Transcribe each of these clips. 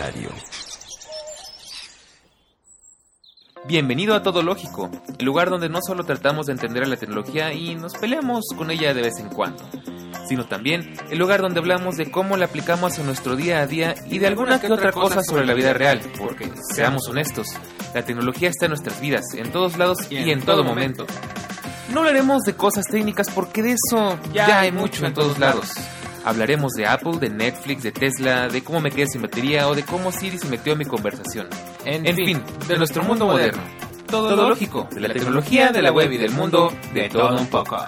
Diario. Bienvenido a Todo Lógico, el lugar donde no solo tratamos de entender a la tecnología y nos peleamos con ella de vez en cuando, sino también el lugar donde hablamos de cómo la aplicamos en nuestro día a día y de alguna que otra cosa sobre la vida real, porque, seamos honestos, la tecnología está en nuestras vidas, en todos lados y en todo momento. No hablaremos de cosas técnicas porque de eso ya hay mucho en todos lados. Hablaremos de Apple, de Netflix, de Tesla, de cómo me quedé sin batería o de cómo Siri se metió en mi conversación. En, fin, de nuestro mundo moderno. Todo, lógico, de la tecnología, de la web y del mundo, de todo un poco.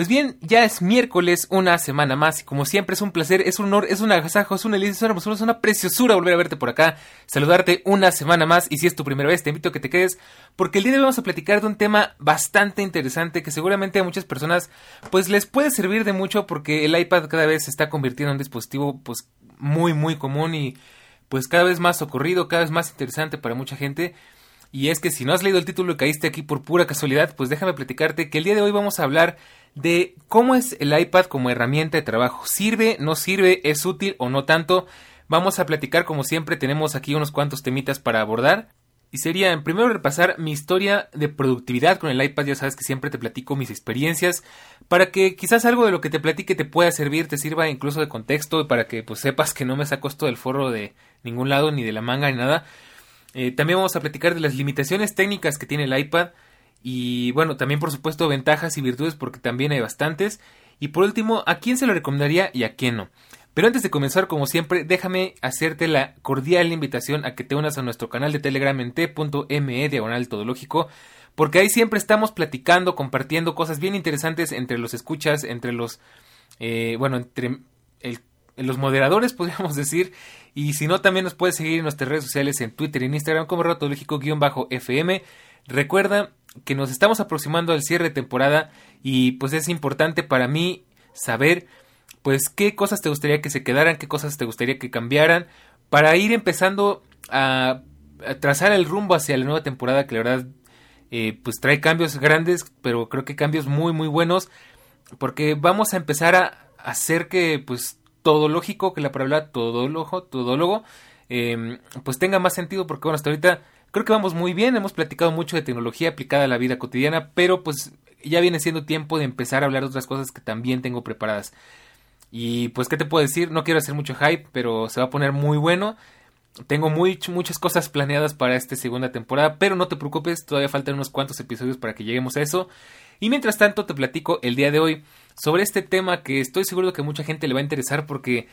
Pues bien, ya es miércoles, una semana más, y como siempre es un placer, es un honor, es un agasajo, es una delicia, es una hermosura, es una preciosura volver a verte por acá, saludarte una semana más, y si es tu primera vez, te invito a que te quedes, porque el día de hoy vamos a platicar de un tema bastante interesante que seguramente a muchas personas, pues les puede servir de mucho, porque el iPad cada vez se está convirtiendo en un dispositivo, pues, muy, muy común y, pues, cada vez más socorrido, cada vez más interesante para mucha gente, y es que si no has leído el título y caíste aquí por pura casualidad, pues déjame platicarte que el día de hoy vamos a hablar de cómo es el iPad como herramienta de trabajo. ¿Sirve? ¿No sirve? ¿Es útil o no tanto? Vamos a platicar como siempre, tenemos aquí unos cuantos temitas para abordar. Y sería, en primero, repasar mi historia de productividad con el iPad. Ya sabes que siempre te platico mis experiencias para que quizás algo de lo que te platique te pueda servir, te sirva incluso de contexto para que pues sepas que no me saco esto del forro de ningún lado, ni de la manga, ni nada. Eh, también vamos a platicar de las limitaciones técnicas que tiene el iPad y bueno, también por supuesto ventajas y virtudes porque también hay bastantes. Y por último, ¿a quién se lo recomendaría y a quién no? Pero antes de comenzar, como siempre, déjame hacerte la cordial invitación a que te unas a nuestro canal de Telegram en t.me diagonal todológico, porque ahí siempre estamos platicando, compartiendo cosas bien interesantes entre los escuchas, entre los, eh, bueno, entre los moderadores, podríamos decir, y si no, también nos puedes seguir en nuestras redes sociales en Twitter y en Instagram como ratológico-fm. Recuerda que nos estamos aproximando al cierre de temporada y pues es importante para mí saber pues qué cosas te gustaría que se quedaran, qué cosas te gustaría que cambiaran para ir empezando a, trazar el rumbo hacia la nueva temporada que la verdad eh, pues trae cambios grandes pero creo que cambios muy muy buenos porque vamos a empezar a hacer que pues todo lógico que la palabra todólogo todólogo eh, pues tenga más sentido porque bueno hasta ahorita Creo que vamos muy bien, hemos platicado mucho de tecnología aplicada a la vida cotidiana, pero pues ya viene siendo tiempo de empezar a hablar de otras cosas que también tengo preparadas. Y pues, ¿qué te puedo decir? No quiero hacer mucho hype, pero se va a poner muy bueno. Tengo muy, muchas cosas planeadas para esta segunda temporada, pero no te preocupes, todavía faltan unos cuantos episodios para que lleguemos a eso. Y mientras tanto, te platico el día de hoy sobre este tema que estoy seguro que mucha gente le va a interesar porque,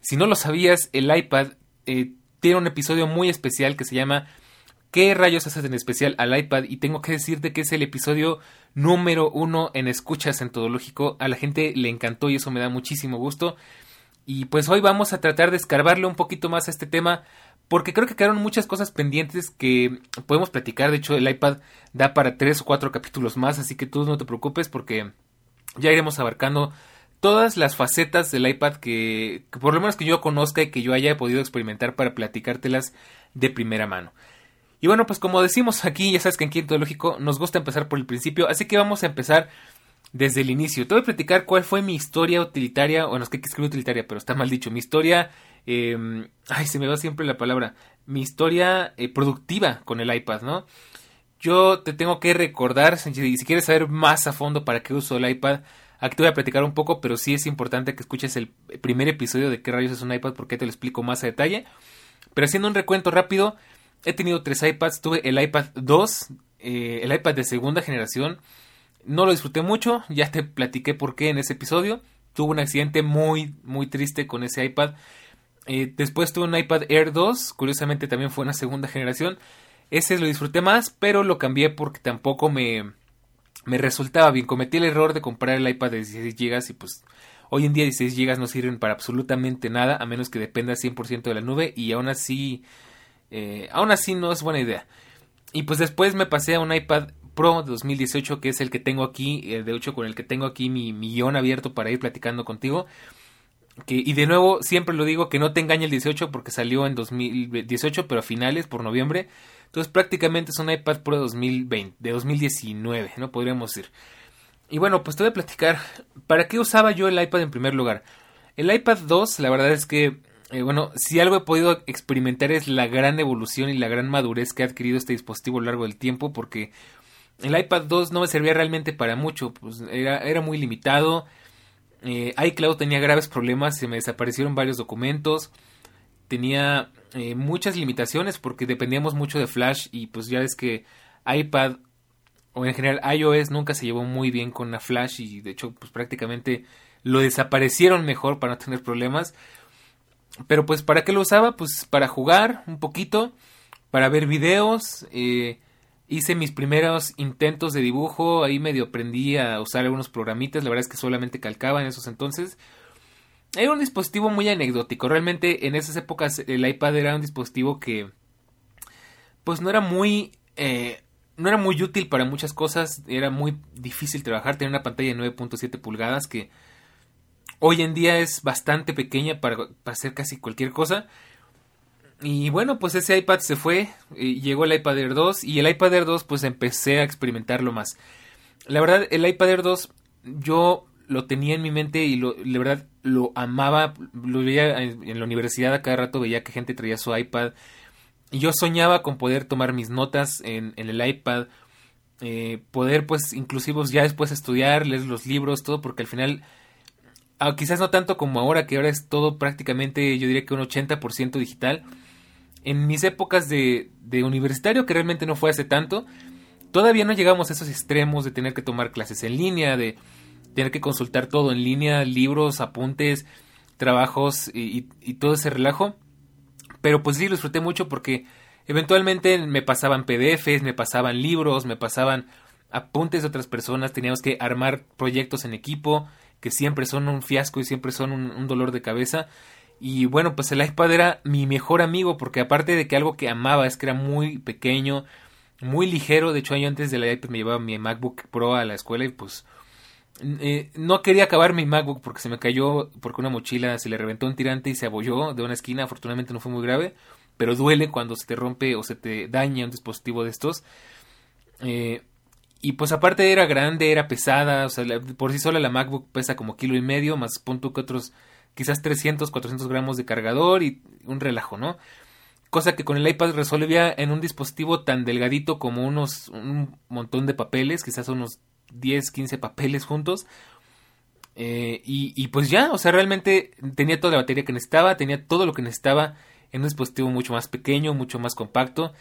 si no lo sabías, el iPad eh, tiene un episodio muy especial que se llama ¿Qué rayos haces en especial al iPad? Y tengo que decirte que es el episodio número uno en escuchas en todo lógico. A la gente le encantó y eso me da muchísimo gusto. Y pues hoy vamos a tratar de escarbarle un poquito más a este tema porque creo que quedaron muchas cosas pendientes que podemos platicar. De hecho, el iPad da para tres o cuatro capítulos más, así que tú no te preocupes porque ya iremos abarcando todas las facetas del iPad que, por lo menos que yo conozca y que yo haya podido experimentar para platicártelas de primera mano. Y bueno, pues como decimos aquí, ya sabes que en Quinto Lógico nos gusta empezar por el principio, así que vamos a empezar desde el inicio. Te voy a platicar cuál fue mi historia utilitaria, bueno, es que escribí utilitaria, pero está mal dicho, mi historia, eh, ay, se me va siempre la palabra, mi historia eh, productiva con el iPad, ¿no? Yo te tengo que recordar, si, si quieres saber más a fondo para qué uso el iPad, aquí te voy a platicar un poco, pero sí es importante que escuches el primer episodio de qué rayos es un iPad porque te lo explico más a detalle. Pero haciendo un recuento rápido, He tenido tres iPads, tuve el iPad 2, eh, el iPad de segunda generación. No lo disfruté mucho, ya te platiqué por qué en ese episodio. Tuve un accidente muy, muy triste con ese iPad. Eh, después tuve un iPad Air 2, curiosamente también fue una segunda generación. Ese lo disfruté más, pero lo cambié porque tampoco me, me resultaba bien. Cometí el error de comprar el iPad de 16 GB y pues hoy en día 16 GB no sirven para absolutamente nada a menos que dependa 100% de la nube y aún así eh, aún así no es buena idea. Y pues después me pasé a un iPad Pro de 2018 que es el que tengo aquí, eh, de hecho con el que tengo aquí mi, millón abierto para ir platicando contigo. Y de nuevo, siempre lo digo que no te engañe el 18 porque salió en 2018, pero a finales, por noviembre. Entonces prácticamente es un iPad Pro de 2020, de 2019, ¿no? Podríamos decir. Y bueno, pues te voy a platicar, ¿para qué usaba yo el iPad en primer lugar? El iPad 2, la verdad es que, eh, bueno, si algo he podido experimentar es la gran evolución y la gran madurez que ha adquirido este dispositivo a lo largo del tiempo, porque el iPad 2 no me servía realmente para mucho, pues era, era muy limitado. Eh, iCloud tenía graves problemas, se me desaparecieron varios documentos, tenía eh, muchas limitaciones porque dependíamos mucho de Flash y pues ya ves que iPad o en general iOS nunca se llevó muy bien con la Flash y de hecho pues prácticamente lo desaparecieron mejor para no tener problemas. Pero pues para qué lo usaba? Pues para jugar un poquito, para ver videos, eh, hice mis primeros intentos de dibujo, ahí medio aprendí a usar algunos programitas, la verdad es que solamente calcaba en esos entonces. Era un dispositivo muy anecdótico, realmente en esas épocas el iPad era un dispositivo que pues no era muy eh, no era muy útil para muchas cosas, era muy difícil trabajar, tenía una pantalla de 9.7 pulgadas que hoy en día es bastante pequeña para, hacer casi cualquier cosa. Y bueno, pues ese iPad se fue, llegó el iPad Air 2 y el iPad Air 2 pues empecé a experimentarlo más. La verdad, el iPad Air 2 yo lo tenía en mi mente y lo, la verdad lo amaba, lo veía en, la universidad a cada rato, veía que gente traía su iPad y yo soñaba con poder tomar mis notas en, en el iPad, eh, poder pues inclusive ya después estudiar, leer los libros, todo, porque al final, ah, quizás no tanto como ahora, que ahora es todo prácticamente, yo diría que un 80% digital, en mis épocas de, de universitario, que realmente no fue hace tanto, todavía no llegamos a esos extremos de tener que tomar clases en línea, de tener que consultar todo en línea, libros, apuntes, trabajos y, todo ese relajo. Pero pues sí, lo disfruté mucho porque eventualmente me pasaban PDFs, me pasaban libros, me pasaban apuntes de otras personas, teníamos que armar proyectos en equipo que siempre son un fiasco y siempre son un, dolor de cabeza. Y bueno, pues el iPad era mi mejor amigo porque aparte de que algo que amaba es que era muy pequeño, muy ligero. De hecho, año antes del iPad me llevaba mi MacBook Pro a la escuela y pues eh, no quería acabar mi MacBook porque se me cayó, porque una mochila se le reventó un tirante y se abolló de una esquina. Afortunadamente no fue muy grave, pero duele cuando se te rompe o se te daña un dispositivo de estos. Eh, y pues aparte era grande, era pesada, o sea, por sí sola la MacBook pesa como kilo y medio, más punto que otros quizás 300, 400 gramos de cargador y un relajo, ¿no? Cosa que con el iPad resolvía en un dispositivo tan delgadito como unos un montón de papeles, quizás unos 10, 15 papeles juntos. Eh, y, pues ya, o sea, realmente tenía toda la batería que necesitaba, tenía todo lo que necesitaba en un dispositivo mucho más pequeño, mucho más compacto.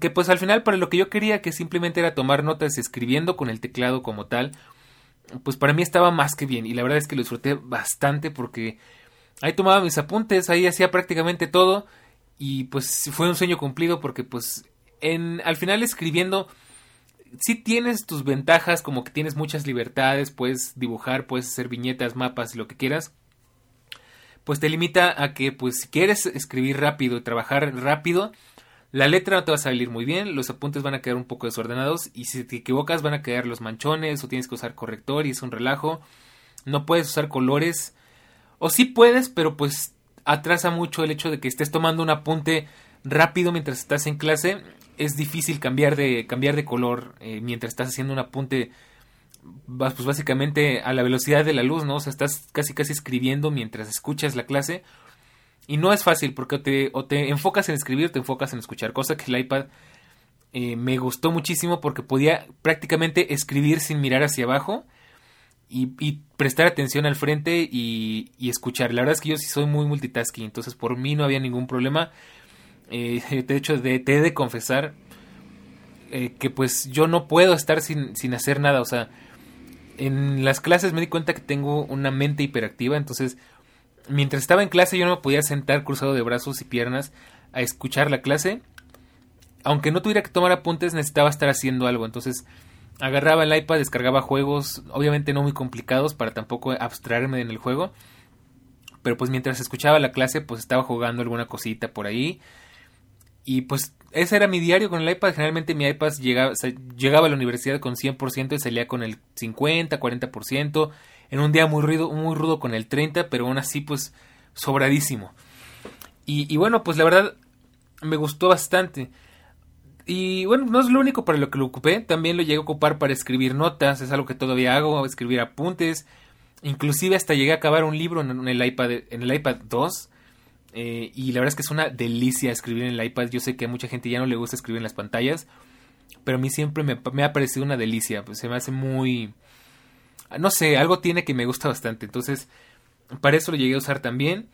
Que pues al final para lo que yo quería, que simplemente era tomar notas escribiendo con el teclado como tal, pues para mí estaba más que bien. Y la verdad es que lo disfruté bastante porque ahí tomaba mis apuntes, ahí hacía prácticamente todo. Y pues fue un sueño cumplido porque pues en, al final escribiendo sí tienes tus ventajas, como que tienes muchas libertades, puedes dibujar, puedes hacer viñetas, mapas, lo que quieras. Pues te limita a que, pues, si quieres escribir rápido y trabajar rápido, la letra no te va a salir muy bien, los apuntes van a quedar un poco desordenados y si te equivocas van a quedar los manchones o tienes que usar corrector y es un relajo. No puedes usar colores o sí puedes, pero pues atrasa mucho el hecho de que estés tomando un apunte rápido mientras estás en clase es difícil cambiar de, cambiar de color eh, mientras estás haciendo un apunte pues básicamente a la velocidad de la luz, ¿no? O sea, estás casi casi escribiendo mientras escuchas la clase y no es fácil porque te, o te enfocas en escribir o te enfocas en escuchar, cosa que el iPad eh, me gustó muchísimo porque podía prácticamente escribir sin mirar hacia abajo y, y prestar atención al frente y, y, escuchar. La verdad es que yo sí soy muy multitasking, entonces por mí no había ningún problema. Eh, de hecho, de, te he de confesar eh, que pues yo no puedo estar sin, sin hacer nada. O sea, en las clases me di cuenta que tengo una mente hiperactiva. Entonces, mientras estaba en clase yo no me podía sentar cruzado de brazos y piernas a escuchar la clase. Aunque no tuviera que tomar apuntes, necesitaba estar haciendo algo. Entonces, agarraba el iPad, descargaba juegos, obviamente no muy complicados para tampoco abstraerme en el juego. Pero pues mientras escuchaba la clase, pues estaba jugando alguna cosita por ahí. Y pues ese era mi diario con el iPad. Generalmente mi iPad llegaba, llegaba a la universidad con 100% y salía con el 50, 40%. En un día muy rudo, muy rudo con el 30%, pero aún así pues sobradísimo. Y, y bueno, pues la verdad me gustó bastante. Y bueno, no es lo único para lo que lo ocupé. También lo llegué a ocupar para escribir notas. Es algo que todavía hago, escribir apuntes. Inclusive hasta llegué a acabar un libro en el iPad, en el iPad 2. Eh, y la verdad es que es una delicia escribir en el iPad. Yo sé que a mucha gente ya no le gusta escribir en las pantallas. Pero a mí siempre me, me ha parecido una delicia. Pues se me hace muy... No sé, algo tiene que me gusta bastante. Entonces, para eso lo llegué a usar también.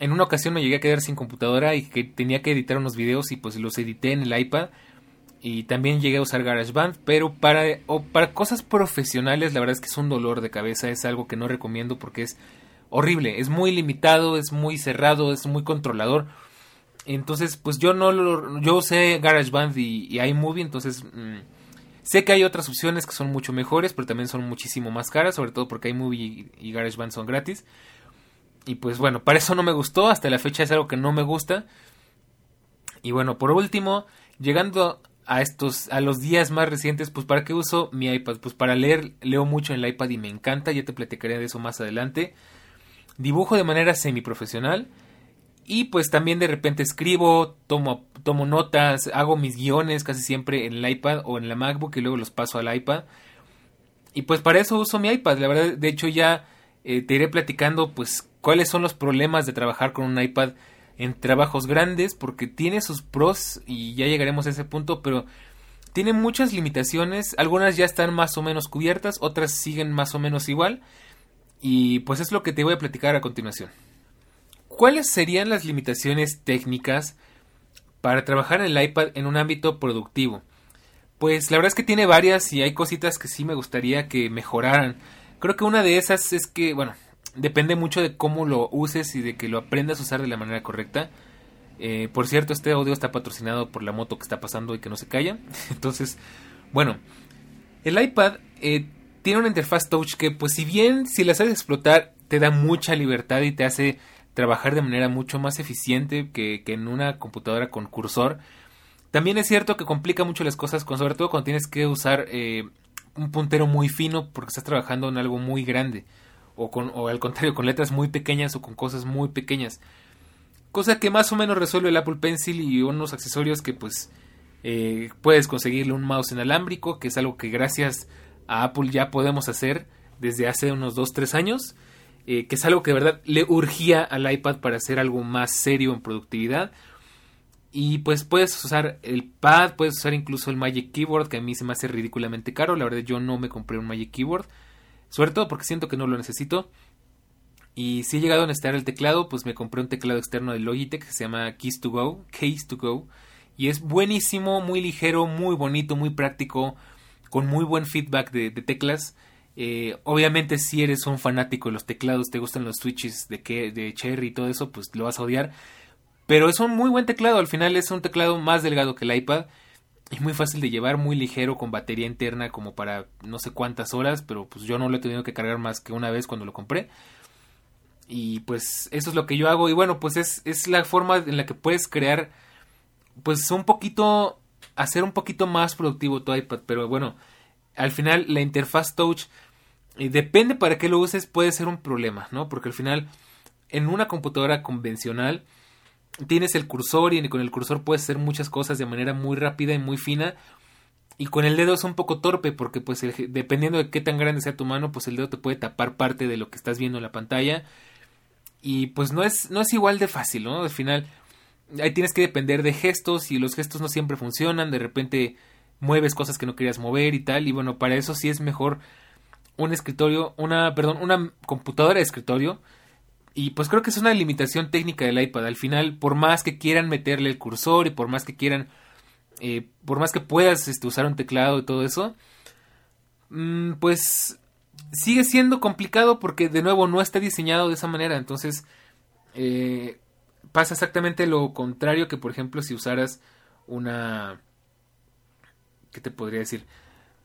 En una ocasión me llegué a quedar sin computadora y que tenía que editar unos videos y pues los edité en el iPad. Y también llegué a usar GarageBand, pero para, o para cosas profesionales la verdad es que es un dolor de cabeza, es algo que no recomiendo porque es horrible, es muy limitado, es muy cerrado, es muy controlador. Entonces, pues yo no lo, yo usé GarageBand y, y iMovie, entonces mm, sé que hay otras opciones que son mucho mejores, pero también son muchísimo más caras, sobre todo porque iMovie y, y GarageBand son gratis. Y pues bueno, para eso no me gustó, hasta la fecha es algo que no me gusta. Y bueno, por último, llegando a estos a los días más recientes, pues para qué uso mi iPad? Pues para leer, leo mucho en el iPad y me encanta, ya te platicaré de eso más adelante. Dibujo de manera semiprofesional y pues también de repente escribo, tomo tomo notas, hago mis guiones casi siempre en el iPad o en la MacBook y luego los paso al iPad. Y pues para eso uso mi iPad, la verdad, de hecho ya eh, te iré platicando pues cuáles son los problemas de trabajar con un iPad en trabajos grandes porque tiene sus pros y ya llegaremos a ese punto, pero tiene muchas limitaciones, algunas ya están más o menos cubiertas, otras siguen más o menos igual y pues es lo que te voy a platicar a continuación. ¿Cuáles serían las limitaciones técnicas para trabajar en el iPad en un ámbito productivo? Pues la verdad es que tiene varias y hay cositas que sí me gustaría que mejoraran. Creo que una de esas es que, bueno, depende mucho de cómo lo uses y de que lo aprendas a usar de la manera correcta. Eh, por cierto, este audio está patrocinado por la moto que está pasando y que no se calla. Entonces, bueno, el iPad eh, tiene una interfaz touch que, pues si bien si la sabes explotar, te da mucha libertad y te hace trabajar de manera mucho más eficiente que, en una computadora con cursor. También es cierto que complica mucho las cosas, con, sobre todo cuando tienes que usar eh, un puntero muy fino porque estás trabajando en algo muy grande o, con, o al contrario, con letras muy pequeñas o con cosas muy pequeñas. Cosa que más o menos resuelve el Apple Pencil y unos accesorios que pues eh, puedes conseguirle un mouse inalámbrico, que es algo que gracias a Apple ya podemos hacer desde hace unos 2-3 años, eh, que es algo que de verdad le urgía al iPad para hacer algo más serio en productividad. Y pues puedes usar el pad, puedes usar incluso el Magic Keyboard, que a mí se me hace ridículamente caro. La verdad yo no me compré un Magic Keyboard. Sobre todo porque siento que no lo necesito. Y si he llegado a necesitar el teclado, pues me compré un teclado externo de Logitech que se llama Keys to Go, Case to Go. Y es buenísimo, muy ligero, muy bonito, muy práctico, con muy buen feedback de, teclas. Eh, obviamente si eres un fanático de los teclados, te gustan los switches de, que, de Cherry y todo eso, pues lo vas a odiar. Pero es un muy buen teclado, al final es un teclado más delgado que el iPad es muy fácil de llevar, muy ligero, con batería interna como para no sé cuántas horas, pero pues yo no lo he tenido que cargar más que una vez cuando lo compré. Y pues eso es lo que yo hago. Y bueno, pues es, es la forma en la que puedes crear, pues un poquito, hacer un poquito más productivo tu iPad. Pero bueno, al final la interfaz touch, y depende para qué lo uses, puede ser un problema, ¿no? Porque al final, en una computadora convencional, tienes el cursor y con el cursor puedes hacer muchas cosas de manera muy rápida y muy fina. Y con el dedo es un poco torpe porque pues dependiendo de qué tan grande sea tu mano, pues el dedo te puede tapar parte de lo que estás viendo en la pantalla. Y pues no es, no es igual de fácil, ¿no? Al final ahí tienes que depender de gestos y los gestos no siempre funcionan. De repente mueves cosas que no querías mover y tal. Y bueno, para eso sí es mejor un escritorio, una, perdón, una computadora de escritorio y pues creo que es una limitación técnica del iPad. Al final, por más que quieran meterle el cursor y por más que quieran, eh, por más que puedas este, usar un teclado y todo eso, mm, pues sigue siendo complicado porque de nuevo no está diseñado de esa manera. Entonces, eh, pasa exactamente lo contrario que, por ejemplo, si usaras una... ¿Qué te podría decir?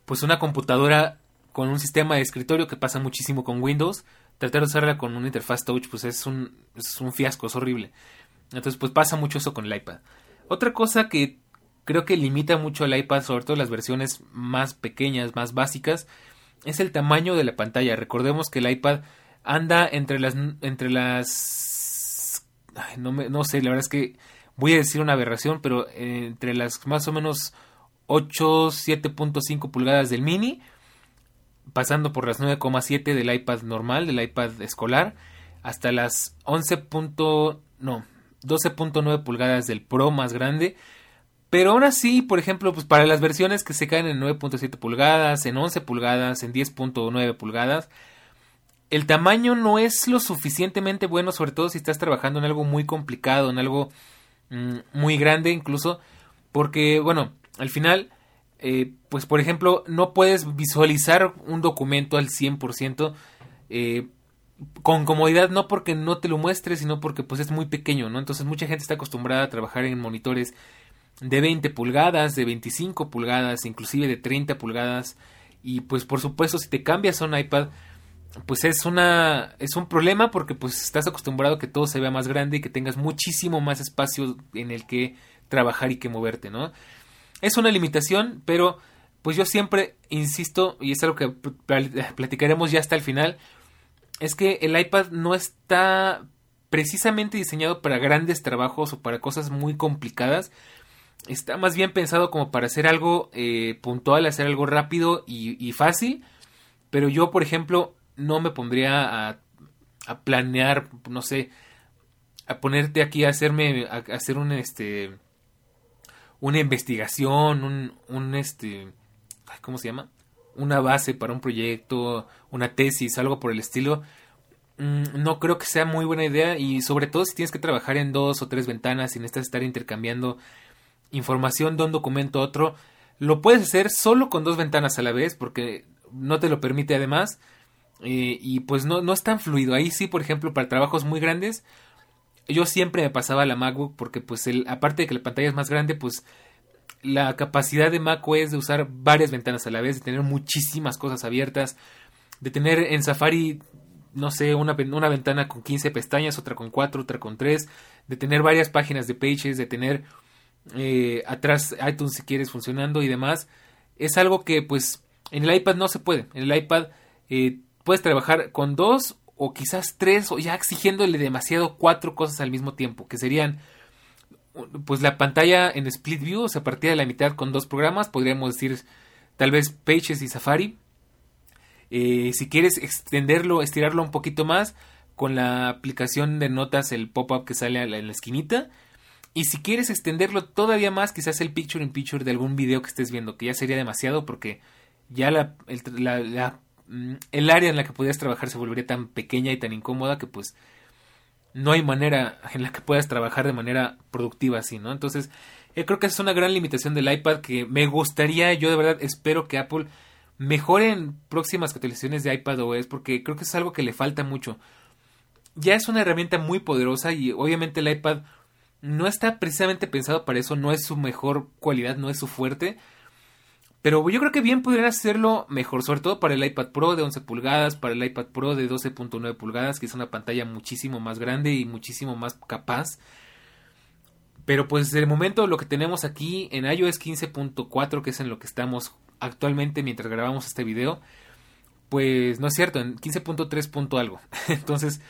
Pues una computadora con un sistema de escritorio que pasa muchísimo con Windows tratar de usarla con una interfaz touch pues es un, es un fiasco, es horrible. Entonces pues pasa mucho eso con el iPad. Otra cosa que creo que limita mucho al iPad, sobre todo las versiones más pequeñas, más básicas, es el tamaño de la pantalla. Recordemos que el iPad anda entre las entre las no, sé, la verdad es que voy a decir una aberración, pero entre las más o menos 8, 7.5 pulgadas del mini pasando por las 9,7 del iPad normal, del iPad escolar, hasta las 11. no, 12.9 pulgadas del Pro más grande. Pero aún así, por ejemplo, pues para las versiones que se caen en 9.7 pulgadas, en 11 pulgadas, en 10.9 pulgadas, el tamaño no es lo suficientemente bueno, sobre todo si estás trabajando en algo muy complicado, en algo mm, muy grande incluso, porque, bueno, al final, eh, pues por ejemplo, no puedes visualizar un documento al 100%. Eh, con comodidad no porque no te lo muestre, sino porque pues es muy pequeño, ¿no? Entonces mucha gente está acostumbrada a trabajar en monitores de 20 pulgadas, de 25 pulgadas, inclusive de 30 pulgadas y pues por supuesto si te cambias a un iPad pues es una es un problema porque pues estás acostumbrado a que todo se vea más grande y que tengas muchísimo más espacio en el que trabajar y que moverte, ¿no? Es una limitación, pero pues yo siempre insisto y es algo que platicaremos ya hasta el final, es que el iPad no está precisamente diseñado para grandes trabajos o para cosas muy complicadas. Está más bien pensado como para hacer algo eh, puntual, hacer algo rápido y, fácil. Pero yo, por ejemplo, no me pondría a, a, planear, no sé, a ponerte aquí a hacerme, a, hacer un, este, una investigación, un, un, este, ¿cómo se llama? una base para un proyecto, una tesis, algo por el estilo, mm, no creo que sea muy buena idea y sobre todo si tienes que trabajar en dos o tres ventanas y necesitas estar intercambiando información de un documento a otro, lo puedes hacer solo con dos ventanas a la vez porque no te lo permite además eh, y pues no, no es tan fluido. Ahí sí, por ejemplo, para trabajos muy grandes, yo siempre me pasaba la MacBook porque pues el, aparte de que la pantalla es más grande, pues la capacidad de macOS de usar varias ventanas a la vez, de tener muchísimas cosas abiertas, de tener en Safari, no sé, una, una ventana con 15 pestañas, otra con 4, otra con 3, de tener varias páginas de pages, de tener eh, atrás iTunes si quieres funcionando y demás, es algo que pues en el iPad no se puede. En el iPad eh, puedes trabajar con dos o quizás tres o ya exigiéndole demasiado cuatro cosas al mismo tiempo, que serían pues la pantalla en split view, o sea, partida de la mitad con dos programas, podríamos decir tal vez Pages y Safari. Eh, si quieres extenderlo, estirarlo un poquito más, con la aplicación de notas, el pop-up que sale en la esquinita. Y si quieres extenderlo todavía más, quizás el picture in picture de algún video que estés viendo, que ya sería demasiado porque ya la, el área en la que podías trabajar se volvería tan pequeña y tan incómoda que pues no hay manera en la que puedas trabajar de manera productiva así, ¿no? Entonces, eh, creo que es una gran limitación del iPad que me gustaría, yo de verdad espero que Apple mejore en próximas actualizaciones de iPad OS porque creo que es algo que le falta mucho. Ya es una herramienta muy poderosa y obviamente el iPad no está precisamente pensado para eso, no es su mejor cualidad, no es su fuerte, pero yo creo que bien podrían hacerlo mejor, sobre todo para el iPad Pro de 11 pulgadas, para el iPad Pro de 12.9 pulgadas, que es una pantalla muchísimo más grande y muchísimo más capaz. Pero pues de momento lo que tenemos aquí en iOS 15.4, que es en lo que estamos actualmente mientras grabamos este video, pues no es cierto, en 15.3. algo. Entonces,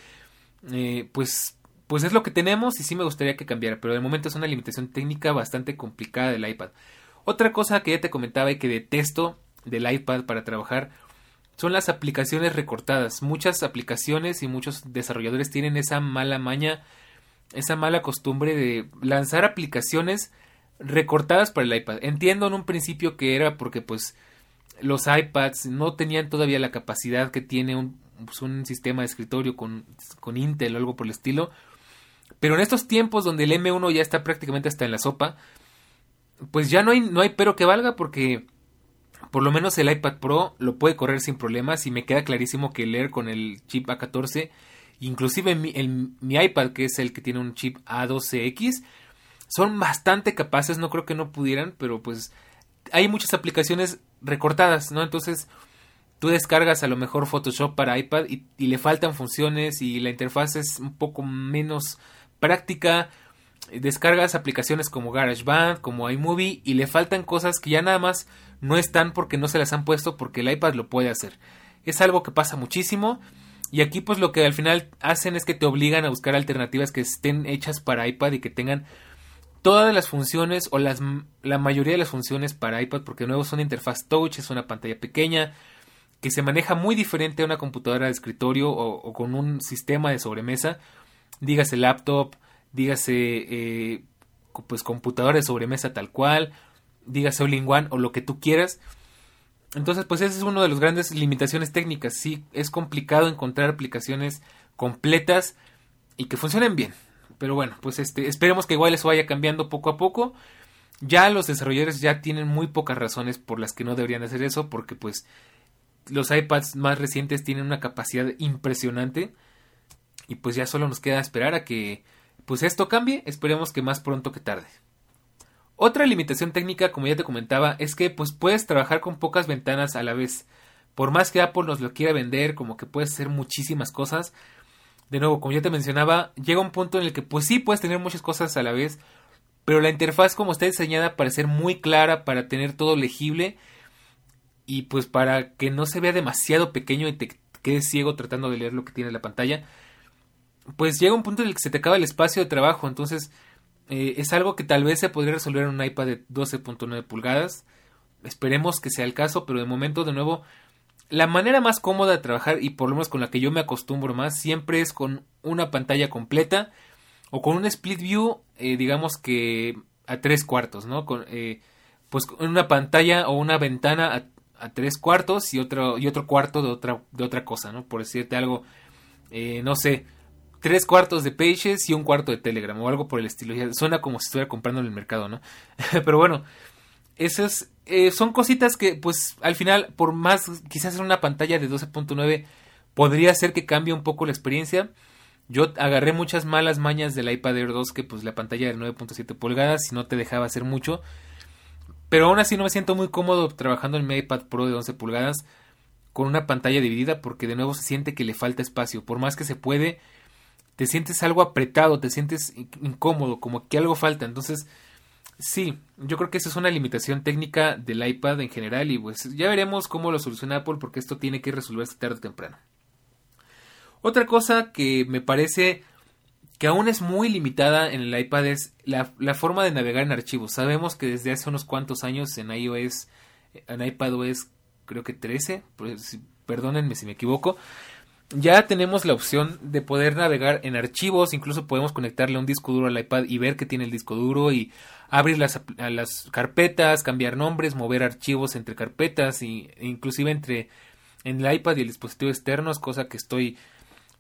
eh, pues, pues es lo que tenemos y sí me gustaría que cambiara, pero de momento es una limitación técnica bastante complicada del iPad. Otra cosa que ya te comentaba y que detesto del iPad para trabajar son las aplicaciones recortadas. Muchas aplicaciones y muchos desarrolladores tienen esa mala maña, esa mala costumbre de lanzar aplicaciones recortadas para el iPad. Entiendo en un principio que era porque pues los iPads no tenían todavía la capacidad que tiene un, pues, un sistema de escritorio con, con Intel o algo por el estilo. Pero en estos tiempos donde el M1 ya está prácticamente hasta en la sopa, pues ya no hay, no hay pero que valga porque por lo menos el iPad Pro lo puede correr sin problemas y me queda clarísimo que leer con el chip A14, inclusive mi, mi iPad que es el que tiene un chip A12X, son bastante capaces, no creo que no pudieran, pero pues hay muchas aplicaciones recortadas, ¿no? Entonces tú descargas a lo mejor Photoshop para iPad y, y le faltan funciones y la interfaz es un poco menos práctica descargas aplicaciones como GarageBand, como iMovie y le faltan cosas que ya nada más no están porque no se las han puesto porque el iPad lo puede hacer. Es algo que pasa muchísimo y aquí pues lo que al final hacen es que te obligan a buscar alternativas que estén hechas para iPad y que tengan todas las funciones o las, la mayoría de las funciones para iPad porque de nuevo son interfaz touch, es una pantalla pequeña, que se maneja muy diferente a una computadora de escritorio o, con un sistema de sobremesa, dígase laptop, dígase eh, pues computadora de sobremesa tal cual, dígase all-in-one o lo que tú quieras. Entonces, pues ese es uno de los grandes limitaciones técnicas. Sí, es complicado encontrar aplicaciones completas y que funcionen bien. Pero bueno, pues este, esperemos que igual eso vaya cambiando poco a poco. Ya los desarrolladores ya tienen muy pocas razones por las que no deberían hacer eso, porque pues los iPads más recientes tienen una capacidad impresionante y pues ya solo nos queda esperar a que pues esto cambie, esperemos que más pronto que tarde. Otra limitación técnica, como ya te comentaba, es que pues puedes trabajar con pocas ventanas a la vez. Por más que Apple nos lo quiera vender, como que puedes hacer muchísimas cosas. De nuevo, como ya te mencionaba, llega un punto en el que pues sí puedes tener muchas cosas a la vez, pero la interfaz como está diseñada para ser muy clara, para tener todo legible y pues para que no se vea demasiado pequeño y te quedes ciego tratando de leer lo que tiene la pantalla, pues llega un punto en el que se te acaba el espacio de trabajo, entonces eh, es algo que tal vez se podría resolver en un iPad de 12.9 pulgadas, esperemos que sea el caso, pero de momento de nuevo la manera más cómoda de trabajar y por lo menos con la que yo me acostumbro más siempre es con una pantalla completa o con un split view eh, digamos que a tres cuartos, ¿no? Con, eh, pues una pantalla o una ventana a, a, tres cuartos y otro, y otro cuarto de otra, de otra cosa, ¿no? Por decirte algo, no sé, tres cuartos de Pages y un cuarto de Telegram o algo por el estilo. suena como si estuviera comprando en el mercado, ¿no? Pero bueno, esas eh, son cositas que, pues, al final, por más, quizás en una pantalla de 12.9 podría ser que cambie un poco la experiencia. Yo agarré muchas malas mañas del iPad Air 2 que pues la pantalla de 9.7 pulgadas y no te dejaba hacer mucho. Pero aún así no me siento muy cómodo trabajando en mi iPad Pro de 11 pulgadas con una pantalla dividida porque de nuevo se siente que le falta espacio. Por más que se puede, te sientes algo apretado, te sientes incómodo, como que algo falta. Entonces, sí, yo creo que esa es una limitación técnica del iPad en general y pues ya veremos cómo lo soluciona Apple porque esto tiene que resolverse tarde o temprano. Otra cosa que me parece que aún es muy limitada en el iPad es la, la forma de navegar en archivos. Sabemos que desde hace unos cuantos años en iOS, en iPadOS creo que 13, pues, perdónenme si me equivoco, ya tenemos la opción de poder navegar en archivos, incluso podemos conectarle un disco duro al iPad y ver que tiene el disco duro y abrir las, las carpetas, cambiar nombres, mover archivos entre carpetas e inclusive entre en el iPad y el dispositivo externo, es cosa que estoy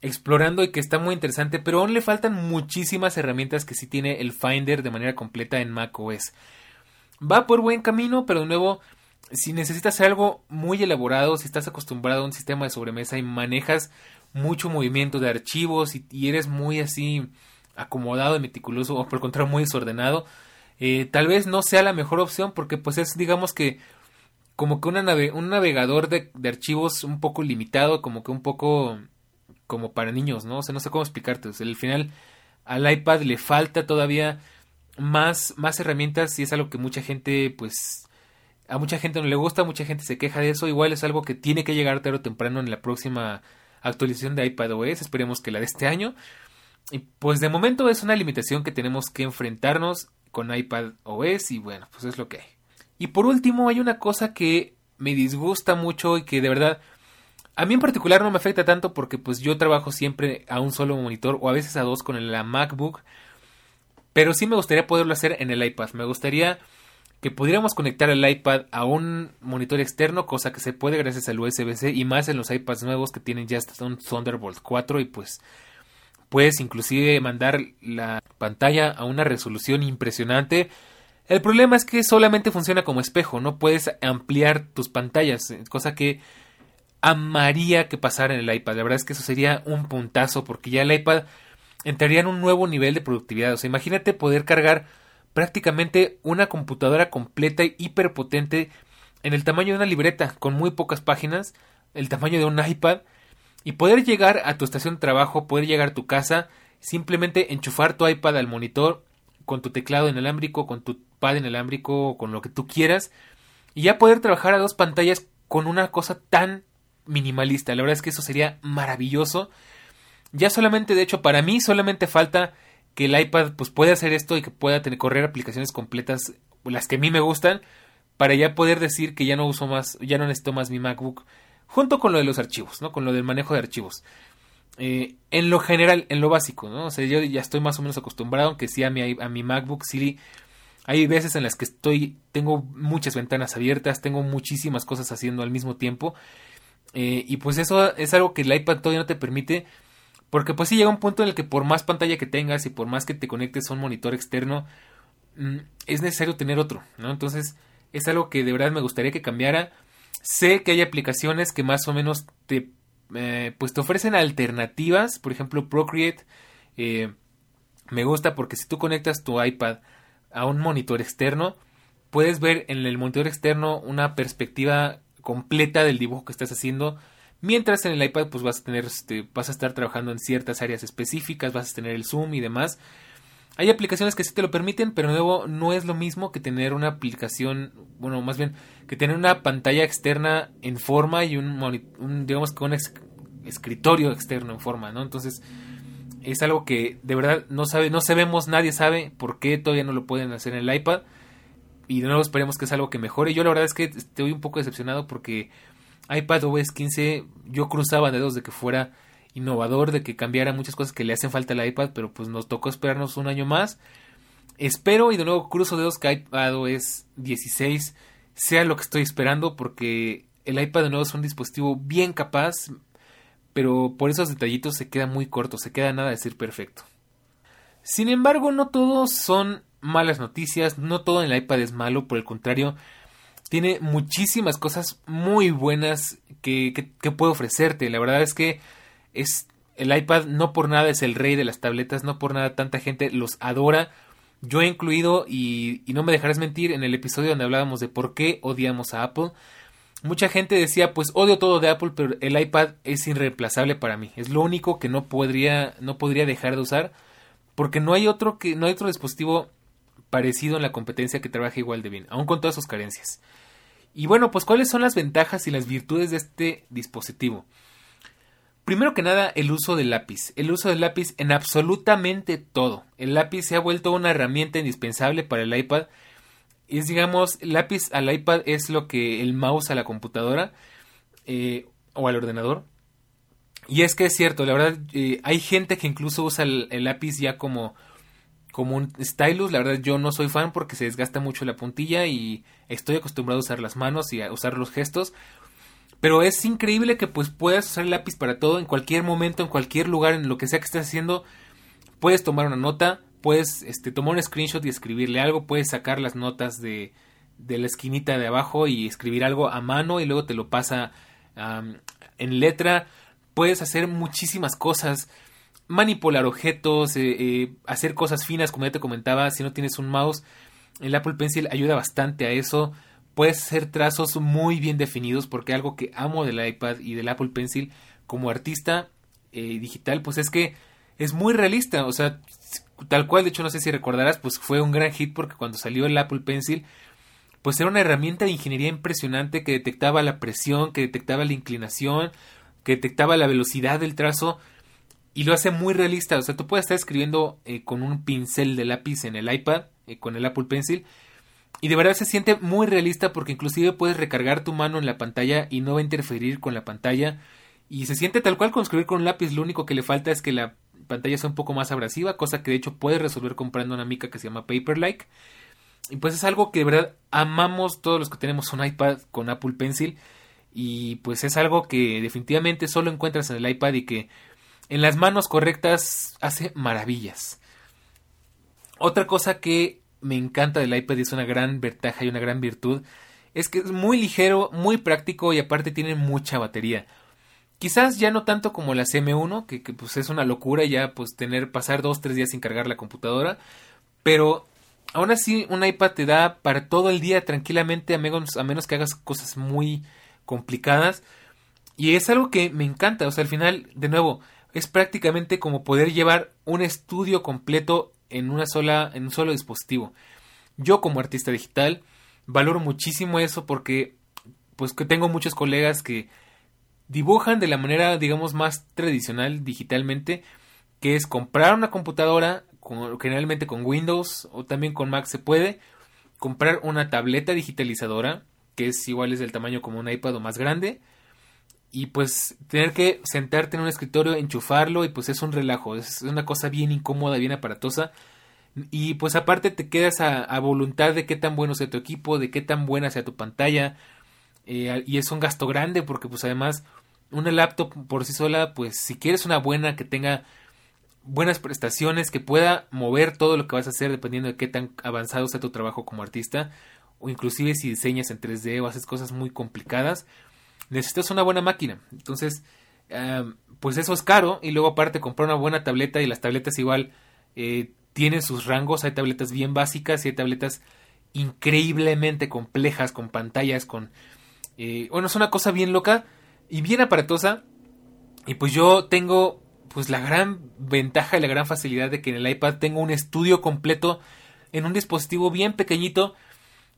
explorando y que está muy interesante, pero aún le faltan muchísimas herramientas que sí tiene el Finder de manera completa en macOS. Va por buen camino, pero de nuevo si necesitas algo muy elaborado, si estás acostumbrado a un sistema de sobremesa y manejas mucho movimiento de archivos y, eres muy así acomodado y meticuloso o por el contrario muy desordenado, eh, tal vez no sea la mejor opción porque pues es digamos que como que un navegador de, archivos un poco limitado, como que un poco como para niños, ¿no? O sea, no sé cómo explicarte. Al final al iPad le falta todavía más, más herramientas y es algo que mucha gente pues a mucha gente no le gusta, mucha gente se queja de eso. Igual es algo que tiene que llegar tarde o temprano en la próxima actualización de iPadOS. Esperemos que la de este año. Y pues de momento es una limitación que tenemos que enfrentarnos con iPadOS y bueno, pues es lo que hay. Y por último hay una cosa que me disgusta mucho y que de verdad a mí en particular no me afecta tanto porque pues yo trabajo siempre a un solo monitor o a veces a dos con la MacBook. Pero sí me gustaría poderlo hacer en el iPad. Me gustaría que pudiéramos conectar el iPad a un monitor externo, cosa que se puede gracias al USB-C y más en los iPads nuevos que tienen ya hasta un Thunderbolt 4 y pues puedes inclusive mandar la pantalla a una resolución impresionante. El problema es que solamente funciona como espejo, no puedes ampliar tus pantallas, cosa que amaría que pasara en el iPad. La verdad es que eso sería un puntazo porque ya el iPad entraría en un nuevo nivel de productividad. O sea, imagínate poder cargar prácticamente una computadora completa y hiperpotente en el tamaño de una libreta con muy pocas páginas, el tamaño de un iPad y poder llegar a tu estación de trabajo, poder llegar a tu casa, simplemente enchufar tu iPad al monitor con tu teclado inalámbrico, con tu pad inalámbrico, con lo que tú quieras y ya poder trabajar a dos pantallas con una cosa tan minimalista. La verdad es que eso sería maravilloso. Ya solamente, de hecho, para mí solamente falta que el iPad pues puede hacer esto y que pueda tener, correr aplicaciones completas, las que a mí me gustan, para ya poder decir que ya no uso más, ya no necesito más mi MacBook junto con lo de los archivos, ¿no? Con lo del manejo de archivos. Eh, en lo general, en lo básico, ¿no? O sea, yo ya estoy más o menos acostumbrado, aunque sí a mi, a mi MacBook sí hay veces en las que estoy, tengo muchas ventanas abiertas, tengo muchísimas cosas haciendo al mismo tiempo. Eh, y pues eso es algo que el iPad todavía no te permite. Porque pues sí llega un punto en el que por más pantalla que tengas y por más que te conectes a un monitor externo, mm, es necesario tener otro, ¿no? Entonces es algo que de verdad me gustaría que cambiara. Sé que hay aplicaciones que más o menos te, eh, pues te ofrecen alternativas, por ejemplo Procreate. Eh, me gusta porque si tú conectas tu iPad a un monitor externo, puedes ver en el monitor externo una perspectiva completa del dibujo que estás haciendo. Mientras en el iPad pues vas a tener este, vas a estar trabajando en ciertas áreas específicas, vas a tener el zoom y demás. Hay aplicaciones que sí te lo permiten, pero nuevo no es lo mismo que tener una aplicación, bueno, más bien que tener una pantalla externa en forma y un, un digamos que un escritorio externo en forma, ¿no? Entonces, es algo que de verdad no sabe, no sabemos, nadie sabe por qué todavía no lo pueden hacer en el iPad. Y de nuevo esperemos que es algo que mejore. Yo la verdad es que estoy un poco decepcionado porque iPad OS 15 yo cruzaba dedos de que fuera innovador, de que cambiara muchas cosas que le hacen falta al iPad, pero pues nos tocó esperarnos un año más. Espero y de nuevo cruzo dedos que iPad OS 16 sea lo que estoy esperando porque el iPad de nuevo es un dispositivo bien capaz, pero por esos detallitos se queda muy corto, se queda nada de ser perfecto. Sin embargo, no todos son malas noticias, no todo en el iPad es malo, por el contrario, tiene muchísimas cosas muy buenas que, que, ofrecerte. La verdad es que es el iPad no por nada es el rey de las tabletas, no por nada tanta gente los adora. Yo he incluido, y, y no me dejarás mentir, en el episodio donde hablábamos de por qué odiamos a Apple, Mucha gente decía, pues odio todo de Apple, pero el iPad es irreemplazable para mí. Es lo único que no podría, no podría dejar de usar, porque no hay otro que, no hay otro dispositivo parecido en la competencia que trabaje igual de bien, aun con todas sus carencias. Y bueno, pues cuáles son las ventajas y las virtudes de este dispositivo. Primero que nada, el uso del lápiz. El uso del lápiz en absolutamente todo. El lápiz se ha vuelto una herramienta indispensable para el iPad es, digamos, lápiz al iPad es lo que el mouse a la computadora eh, o al ordenador. Y es que es cierto, la verdad, eh, hay gente que incluso usa el, lápiz ya como, como un stylus. La verdad, yo no soy fan porque se desgasta mucho la puntilla y estoy acostumbrado a usar las manos y a usar los gestos. Pero es increíble que pues puedas usar el lápiz para todo, en cualquier momento, en cualquier lugar, en lo que sea que estés haciendo. Puedes tomar una nota, puedes este, tomar un screenshot y escribirle algo, puedes sacar las notas de, de la esquinita de abajo y escribir algo a mano y luego te lo pasa en letra, puedes hacer muchísimas cosas, manipular objetos, eh, eh, hacer cosas finas, como ya te comentaba, si no tienes un mouse, el Apple Pencil ayuda bastante a eso. Puedes hacer trazos muy bien definidos porque algo que amo del iPad y del Apple Pencil como artista eh, digital, pues es que es muy realista. O sea, tal cual, de hecho no sé si recordarás, pues fue un gran hit porque cuando salió el Apple Pencil, pues era una herramienta de ingeniería impresionante que detectaba la presión, que detectaba la inclinación, que detectaba la velocidad del trazo y lo hace muy realista. O sea, tú puedes estar escribiendo eh, con un pincel de lápiz en el iPad, eh, con el Apple Pencil, y de verdad se siente muy realista porque inclusive puedes recargar tu mano en la pantalla y no va a interferir con la pantalla. Y se siente tal cual con escribir con un lápiz. Lo único que le falta es que la pantalla sea un poco más abrasiva, cosa que de hecho puedes resolver comprando una mica que se llama Paperlike. Y pues es algo que de verdad amamos todos los que tenemos un iPad con Apple Pencil. Y pues es algo que definitivamente solo encuentras en el iPad y que en las manos correctas hace maravillas. Otra cosa que me encanta del iPad y es una gran ventaja y una gran virtud es que es muy ligero, muy práctico y aparte tiene mucha batería. Quizás ya no tanto como la M1, que, pues es una locura ya pues tener, pasar dos, tres días sin cargar la computadora, pero aún así un iPad te da para todo el día tranquilamente, a menos, a menos que hagas cosas muy complicadas. Y es algo que me encanta, o sea, al final, de nuevo, es prácticamente como poder llevar un estudio completo en una sola, en un solo dispositivo. Yo como artista digital valoro muchísimo eso porque pues que tengo muchos colegas que dibujan de la manera, digamos, más tradicional digitalmente, que es comprar una computadora, generalmente con Windows o también con Mac se puede, comprar una tableta digitalizadora, que es igual es del tamaño como un iPad o más grande, y pues tener que sentarte en un escritorio, enchufarlo y pues es un relajo, es una cosa bien incómoda, bien aparatosa. Y pues aparte te quedas a, voluntad de qué tan bueno sea tu equipo, de qué tan buena sea tu pantalla. Eh, y es un gasto grande porque pues además una laptop por sí sola, pues si quieres una buena que tenga buenas prestaciones, que pueda mover todo lo que vas a hacer dependiendo de qué tan avanzado sea tu trabajo como artista, o inclusive si diseñas en 3D o haces cosas muy complicadas, necesitas una buena máquina. Entonces, pues eso es caro y luego aparte comprar una buena tableta y las tabletas igual eh, tienen sus rangos. Hay tabletas bien básicas y hay tabletas increíblemente complejas con pantallas, con... Eh, bueno, es una cosa bien loca y bien aparatosa. Y pues yo tengo pues la gran ventaja y la gran facilidad de que en el iPad tengo un estudio completo en un dispositivo bien pequeñito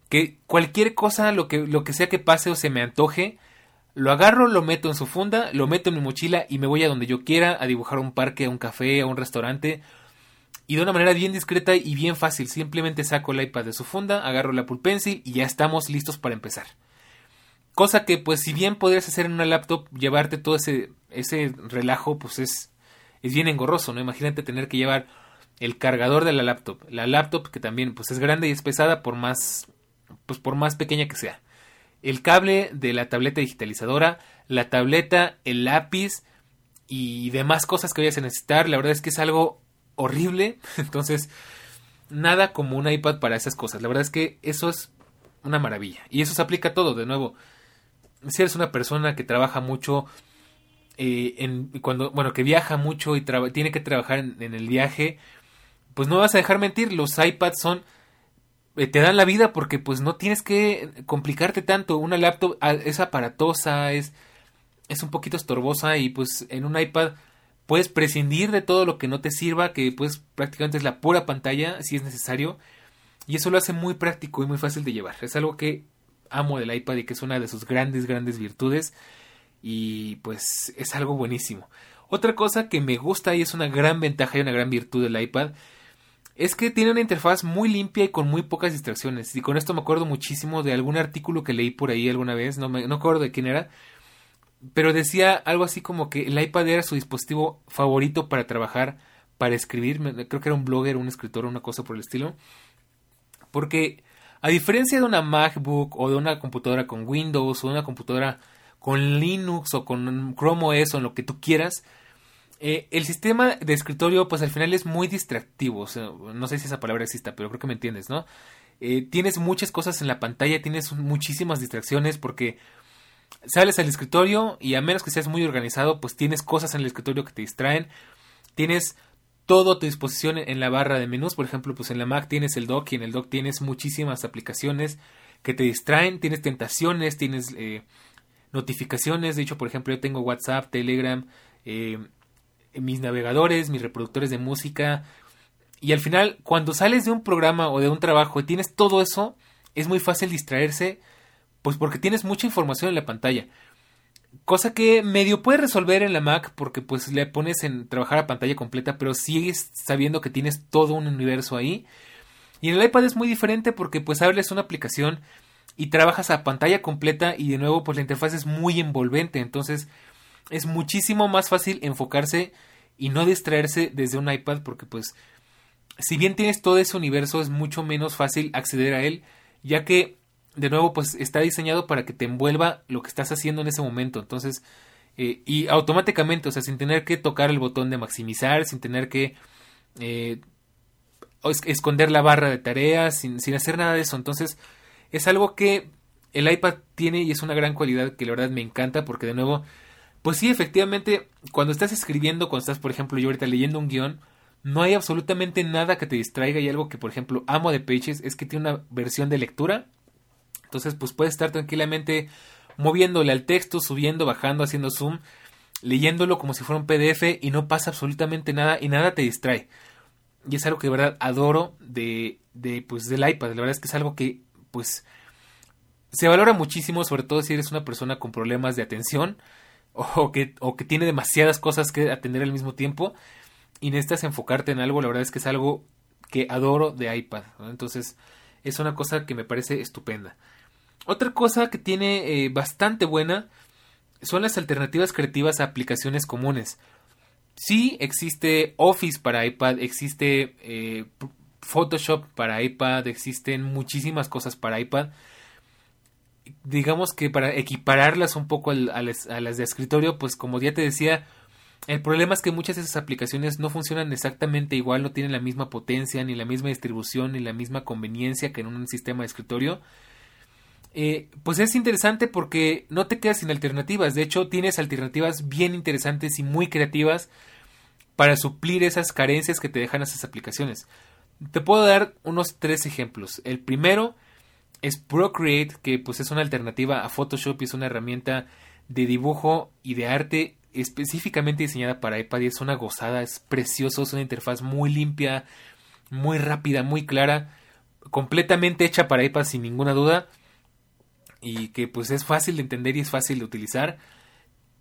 que cualquier cosa, lo que, lo que sea que pase o se me antoje, lo agarro, lo meto en su funda, lo meto en mi mochila y me voy a donde yo quiera, a dibujar un parque, a un café, a un restaurante. Y de una manera bien discreta y bien fácil, simplemente saco el iPad de su funda, agarro la Apple y ya estamos listos para empezar. Cosa que pues si bien podrías hacer en una laptop, llevarte todo ese, ese relajo, pues es, es bien engorroso, ¿no? Imagínate tener que llevar el cargador de la laptop, la laptop que también pues es grande y es pesada por más, pues por más pequeña que sea el cable de la tableta digitalizadora, la tableta, el lápiz y demás cosas que vayas a necesitar. La verdad es que es algo horrible. Entonces, nada como un iPad para esas cosas. La verdad es que eso es una maravilla. Y eso se aplica a todo, de nuevo. Si eres una persona que trabaja mucho, eh, en, cuando, bueno, que viaja mucho y tiene que trabajar en el viaje, pues no vas a dejar mentir, los iPads son te dan la vida porque pues no tienes que complicarte tanto. Una laptop ah, es aparatosa, es, es un poquito estorbosa y pues en un iPad puedes prescindir de todo lo que no te sirva, que pues prácticamente es la pura pantalla si es necesario. Y eso lo hace muy práctico y muy fácil de llevar. Es algo que amo del iPad y que es una de sus grandes, grandes virtudes. Y pues es algo buenísimo. Otra cosa que me gusta y es una gran ventaja y una gran virtud del iPad es que tiene una interfaz muy limpia y con muy pocas distracciones. Y con esto me acuerdo muchísimo de algún artículo que leí por ahí alguna vez, no me no acuerdo de quién era, pero decía algo así como que el iPad era su dispositivo favorito para trabajar, para escribir, creo que era un blogger, un escritor, una cosa por el estilo. Porque a diferencia de una MacBook o de una computadora con Windows o una computadora con Linux o con Chrome OS o en lo que tú quieras, eh, el sistema de escritorio, pues al final es muy distractivo. no sé si esa palabra exista, pero creo que me entiendes, ¿no? Eh, tienes muchas cosas en la pantalla, tienes muchísimas distracciones porque sales al escritorio y a menos que seas muy organizado, pues tienes cosas en el escritorio que te distraen. Tienes todo a tu disposición en la barra de menús. Por ejemplo, pues en la Mac tienes el dock y en el dock tienes muchísimas aplicaciones que te distraen. Tienes tentaciones, tienes eh, notificaciones. De hecho, por ejemplo, yo tengo WhatsApp, Telegram, eh, mis navegadores, mis reproductores de música. Y al final, cuando sales de un programa o de un trabajo y tienes todo eso, es muy fácil distraerse, pues porque tienes mucha información en la pantalla. Cosa que medio puedes resolver en la Mac porque pues le pones en trabajar a pantalla completa, pero sigues sabiendo que tienes todo un universo ahí. Y en el iPad es muy diferente porque pues hables una aplicación y trabajas a pantalla completa y de nuevo pues la interfaz es muy envolvente, entonces es muchísimo más fácil enfocarse y no distraerse desde un iPad porque pues si bien tienes todo ese universo es mucho menos fácil acceder a él ya que de nuevo pues está diseñado para que te envuelva lo que estás haciendo en ese momento. Entonces eh, y automáticamente o sea sin tener que tocar el botón de maximizar sin tener que eh, esconder la barra de tareas sin, sin hacer nada de eso. Entonces es algo que el iPad tiene y es una gran cualidad que la verdad me encanta porque de nuevo pues sí, efectivamente, cuando estás escribiendo, cuando estás, por ejemplo, yo ahorita leyendo un guion, no hay absolutamente nada que te distraiga y algo que, por ejemplo, amo de Pages es que tiene una versión de lectura. Entonces, pues puedes estar tranquilamente moviéndole al texto, subiendo, bajando, haciendo zoom, leyéndolo como si fuera un PDF y no pasa absolutamente nada y nada te distrae. Y es algo que de verdad adoro de, de pues del iPad. La verdad es que es algo que pues se valora muchísimo, sobre todo si eres una persona con problemas de atención o que, o que tiene demasiadas cosas que atender al mismo tiempo y necesitas enfocarte en algo, la verdad es que es algo que adoro de iPad. Entonces es una cosa que me parece estupenda. Otra cosa que tiene eh, bastante buena son las alternativas creativas a aplicaciones comunes. Sí existe Office para iPad, existe eh, Photoshop para iPad, existen muchísimas cosas para iPad. Digamos que para equipararlas un poco a las, a las de escritorio, pues como ya te decía, el problema es que muchas de esas aplicaciones no funcionan exactamente igual, no tienen la misma potencia, ni la misma distribución, ni la misma conveniencia que en un sistema de escritorio. Eh, pues es interesante porque no te quedas sin alternativas. De hecho, tienes alternativas bien interesantes y muy creativas para suplir esas carencias que te dejan esas aplicaciones. Te puedo dar unos tres ejemplos. El primero es Procreate, que pues es una alternativa a Photoshop y es una herramienta de dibujo y de arte específicamente diseñada para iPad es una gozada, es precioso, es una interfaz muy limpia, muy rápida, muy clara, completamente hecha para iPad sin ninguna duda y que pues es fácil de entender y es fácil de utilizar.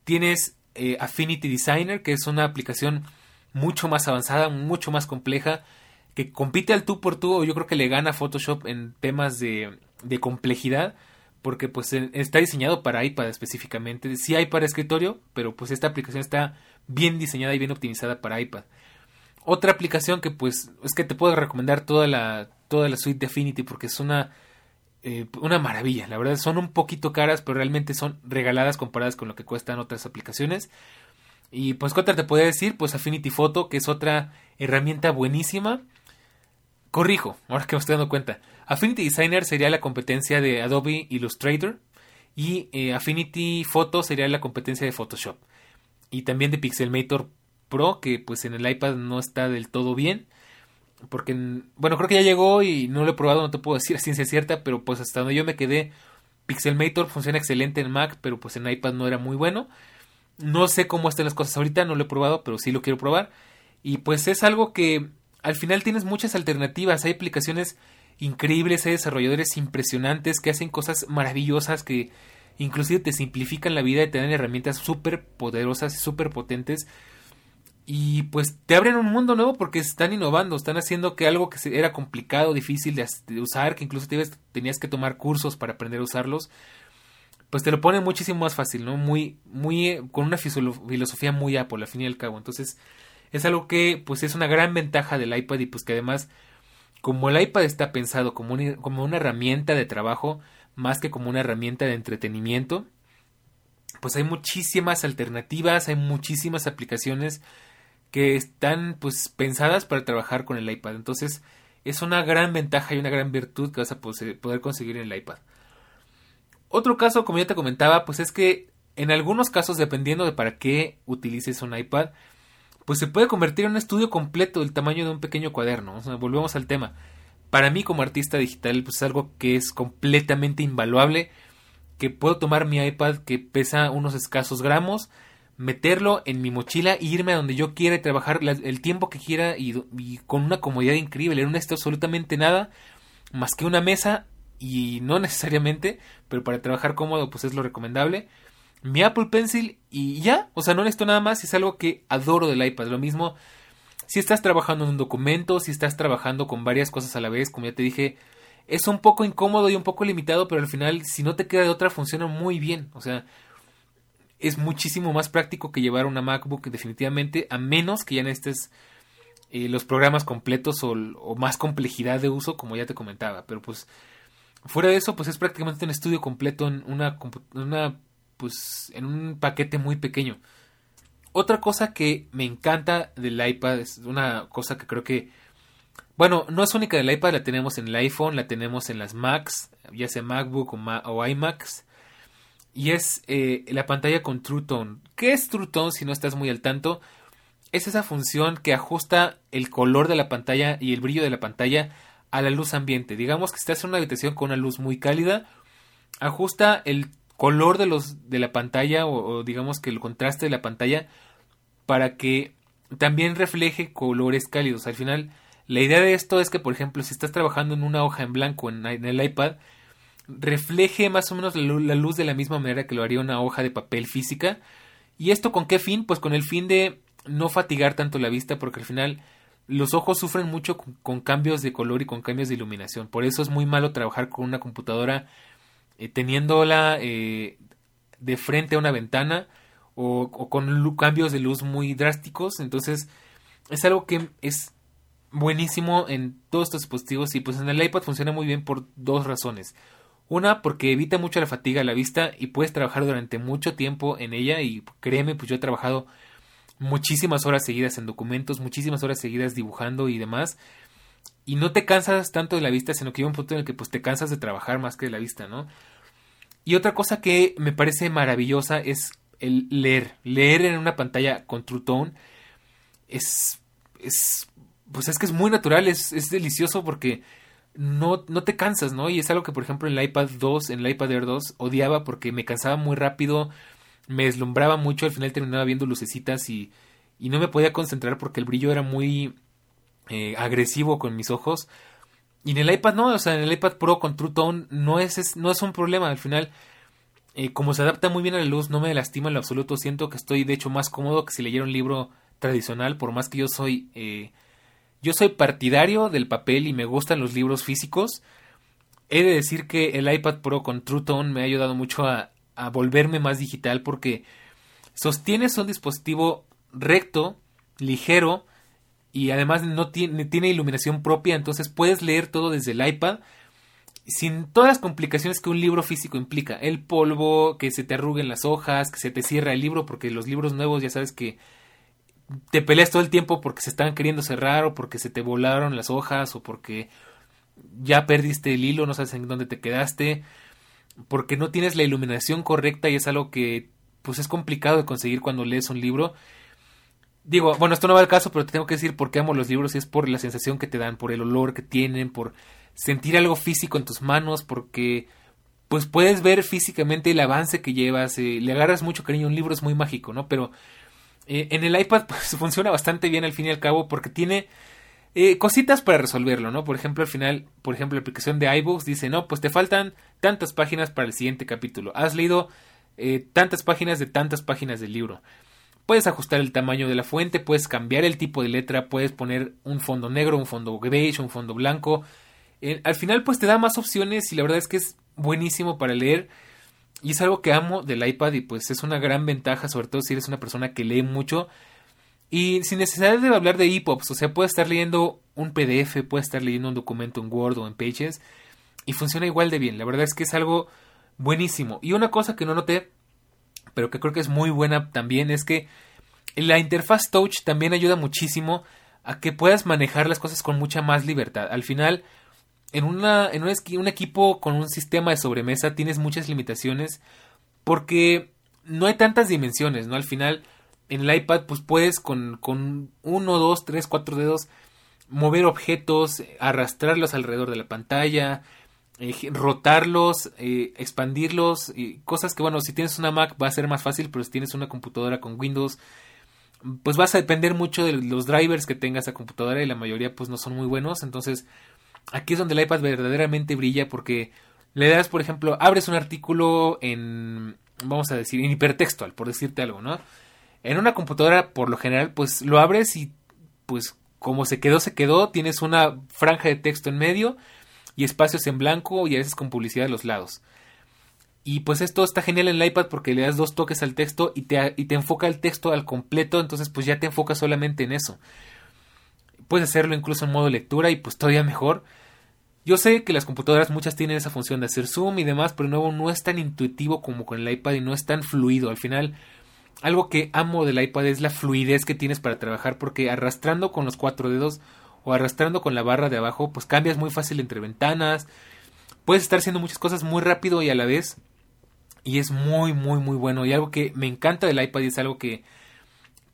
Tienes eh, Affinity Designer, que es una aplicación mucho más avanzada, mucho más compleja, que compite al tú por tú, o yo creo que le gana Photoshop en temas de, de complejidad, porque pues está diseñado para iPad específicamente. Sí hay para escritorio, pero pues esta aplicación está bien diseñada y bien optimizada para iPad. Otra aplicación que pues es que te puedo recomendar toda la, toda la suite de Affinity porque es una eh, una maravilla. La verdad son un poquito caras, pero realmente son regaladas comparadas con lo que cuestan otras aplicaciones. Y pues, ¿qué te podría decir? Pues Affinity Photo, que es otra herramienta buenísima. Corrijo, ahora que me estoy dando cuenta. Affinity Designer sería la competencia de Adobe Illustrator. Y eh, Affinity Photo sería la competencia de Photoshop. Y también de Pixelmator Pro, que pues en el iPad no está del todo bien porque, bueno, creo que ya llegó y no lo he probado, no te puedo decir a ciencia cierta, pero pues hasta donde yo me quedé, Pixelmator funciona excelente en Mac, pero pues en iPad no era muy bueno. No sé cómo están las cosas ahorita, no lo he probado, pero sí lo quiero probar. Y pues es algo que al final tienes muchas alternativas, hay aplicaciones increíbles, hay desarrolladores impresionantes que hacen cosas maravillosas que inclusive te simplifican la vida y te dan herramientas súper poderosas y súper potentes y pues te abren un mundo nuevo porque están innovando, están haciendo que algo que era complicado, difícil de, usar, que incluso tenías que tomar cursos para aprender a usarlos, pues te lo ponen muchísimo más fácil, ¿no? Muy, muy, con una filosofía muy Apple, al fin y al cabo. Entonces, es algo que, pues, es una gran ventaja del iPad y pues que además, como el iPad está pensado como una herramienta de trabajo, más que como una herramienta de entretenimiento, pues hay muchísimas alternativas, hay muchísimas aplicaciones que están pues pensadas para trabajar con el iPad. Entonces es una gran ventaja y una gran virtud que vas a poder conseguir en el iPad. Otro caso, como ya te comentaba, pues es que en algunos casos, dependiendo de para qué utilices un iPad, pues se puede convertir en un estudio completo del tamaño de un pequeño cuaderno. volvemos al tema. Para mí como artista digital, pues es algo que es completamente invaluable, que puedo tomar mi iPad que pesa unos escasos gramos, meterlo en mi mochila e irme a donde yo quiera y trabajar el tiempo que quiera y, con una comodidad increíble. No necesito absolutamente nada más que una mesa y no necesariamente, pero para trabajar cómodo pues es lo recomendable. Mi Apple Pencil y ya, o sea, no necesito nada más, es algo que adoro del iPad. Lo mismo si estás trabajando en un documento, si estás trabajando con varias cosas a la vez, como ya te dije, es un poco incómodo y un poco limitado, pero al final si no te queda de otra funciona muy bien. O sea, es muchísimo más práctico que llevar una MacBook definitivamente, a menos que ya necesites eh, los programas completos o, más complejidad de uso, como ya te comentaba. Pero pues fuera de eso, pues es prácticamente un estudio completo en una, una pues en un paquete muy pequeño. Otra cosa que me encanta del iPad es una cosa que creo que bueno, no es única del iPad, la tenemos en el iPhone, la tenemos en las Macs, ya sea MacBook o, o iMacs y es eh, la pantalla con True Tone. ¿Qué es True Tone si no estás muy al tanto? Es esa función que ajusta el color de la pantalla y el brillo de la pantalla a la luz ambiente. Digamos que estás en una habitación con una luz muy cálida, ajusta el color de los de la pantalla o, digamos que el contraste de la pantalla para que también refleje colores cálidos. Al final, la idea de esto es que, por ejemplo, si estás trabajando en una hoja en blanco en el iPad, refleje más o menos la luz de la misma manera que lo haría una hoja de papel física. ¿Y esto con qué fin? Pues con el fin de no fatigar tanto la vista porque al final los ojos sufren mucho con, cambios de color y con cambios de iluminación. Por eso es muy malo trabajar con una computadora eh, teniéndola eh, de frente a una ventana o, con cambios de luz muy drásticos. Entonces es algo que es buenísimo en todos estos dispositivos y pues en el iPad funciona muy bien por dos razones. Una, porque evita mucho la fatiga a la vista y puedes trabajar durante mucho tiempo en ella y créeme, pues yo he trabajado muchísimas horas seguidas en documentos, muchísimas horas seguidas dibujando y demás. Y no te cansas tanto de la vista, sino que llega un punto en el que pues te cansas de trabajar más que de la vista, ¿no? Y otra cosa que me parece maravillosa es el leer. Leer en una pantalla con True Tone es, es pues es que es muy natural, es, es delicioso porque no, no te cansas, ¿no? Y es algo que, por ejemplo, en el iPad 2, en el iPad Air 2, odiaba porque me cansaba muy rápido, me deslumbraba mucho, al final terminaba viendo lucecitas y, y no me podía concentrar porque el brillo era muy eh, agresivo con mis ojos. Y en el iPad no, o sea, en el iPad Pro con True Tone no es, no es un problema, al final... Eh, como se adapta muy bien a la luz, no me lastima en lo absoluto. Siento que estoy de hecho más cómodo que si leyera un libro tradicional, por más que yo soy eh, yo soy partidario del papel y me gustan los libros físicos. He de decir que el iPad Pro con True Tone me ha ayudado mucho a, volverme más digital porque sostienes un dispositivo recto, ligero y además no tiene, tiene iluminación propia, entonces puedes leer todo desde el iPad sin todas las complicaciones que un libro físico implica. El polvo, que se te arruguen las hojas, que se te cierra el libro, porque los libros nuevos ya sabes que te peleas todo el tiempo porque se están queriendo cerrar o porque se te volaron las hojas o porque ya perdiste el hilo, no sabes en dónde te quedaste, porque no tienes la iluminación correcta y es algo que pues es complicado de conseguir cuando lees un libro. Digo, bueno, esto no va al caso, pero te tengo que decir por qué amo los libros y es por la sensación que te dan, por el olor que tienen, por sentir algo físico en tus manos, porque pues puedes ver físicamente el avance que llevas, eh, le agarras mucho cariño, un libro es muy mágico, ¿no? Pero eh, en el iPad pues, funciona bastante bien al fin y al cabo porque tiene eh, cositas para resolverlo, ¿no? Por ejemplo, al final, por ejemplo, la aplicación de iBooks dice, no, pues te faltan tantas páginas para el siguiente capítulo. Has leído tantas páginas de tantas páginas del libro. Puedes ajustar el tamaño de la fuente, puedes cambiar el tipo de letra, puedes poner un fondo negro, un fondo beige, un fondo blanco. al final, pues te da más opciones y la verdad es que es buenísimo para leer. Y es algo que amo del iPad y pues es una gran ventaja, sobre todo si eres una persona que lee mucho. Y sin necesidad de hablar de EPUBs, o sea, puedes estar leyendo un PDF, puedes estar leyendo un documento en Word o en Pages y funciona igual de bien. La verdad es que es algo buenísimo. Y una cosa que no noté, pero que creo que es muy buena también, es que la interfaz Touch también ayuda muchísimo a que puedas manejar las cosas con mucha más libertad. Al final, en, una, en un, equipo con un sistema de sobremesa tienes muchas limitaciones porque no hay tantas dimensiones, ¿no? Al final, en el iPad, pues puedes con, con uno, dos, tres, cuatro dedos mover objetos, arrastrarlos alrededor de la pantalla, eh, rotarlos, eh, expandirlos, cosas que, bueno, si tienes una Mac va a ser más fácil, pero si tienes una computadora con Windows, pues vas a depender mucho de los drivers que tenga esa computadora y la mayoría pues no son muy buenos, entonces aquí es donde el iPad verdaderamente brilla porque le das, por ejemplo, abres un artículo en, vamos a decir, en hipertextual, por decirte algo, ¿no? En una computadora, por lo general, pues lo abres y, pues, como se quedó, se quedó, tienes una franja de texto en medio y espacios en blanco y a veces con publicidad a los lados. Y pues esto está genial en el iPad porque le das dos toques al texto y te, y te enfoca el texto al completo, entonces pues ya te enfocas solamente en eso. Puedes hacerlo incluso en modo lectura y pues todavía mejor. Yo sé que las computadoras muchas tienen esa función de hacer zoom y demás, pero nuevo no es tan intuitivo como con el iPad y no es tan fluido. Al final, algo que amo del iPad es la fluidez que tienes para trabajar porque arrastrando con los cuatro dedos o arrastrando con la barra de abajo, pues cambias muy fácil entre ventanas. Puedes estar haciendo muchas cosas muy rápido y a la vez. Y es muy, muy, muy bueno. Y algo que me encanta del iPad y es algo que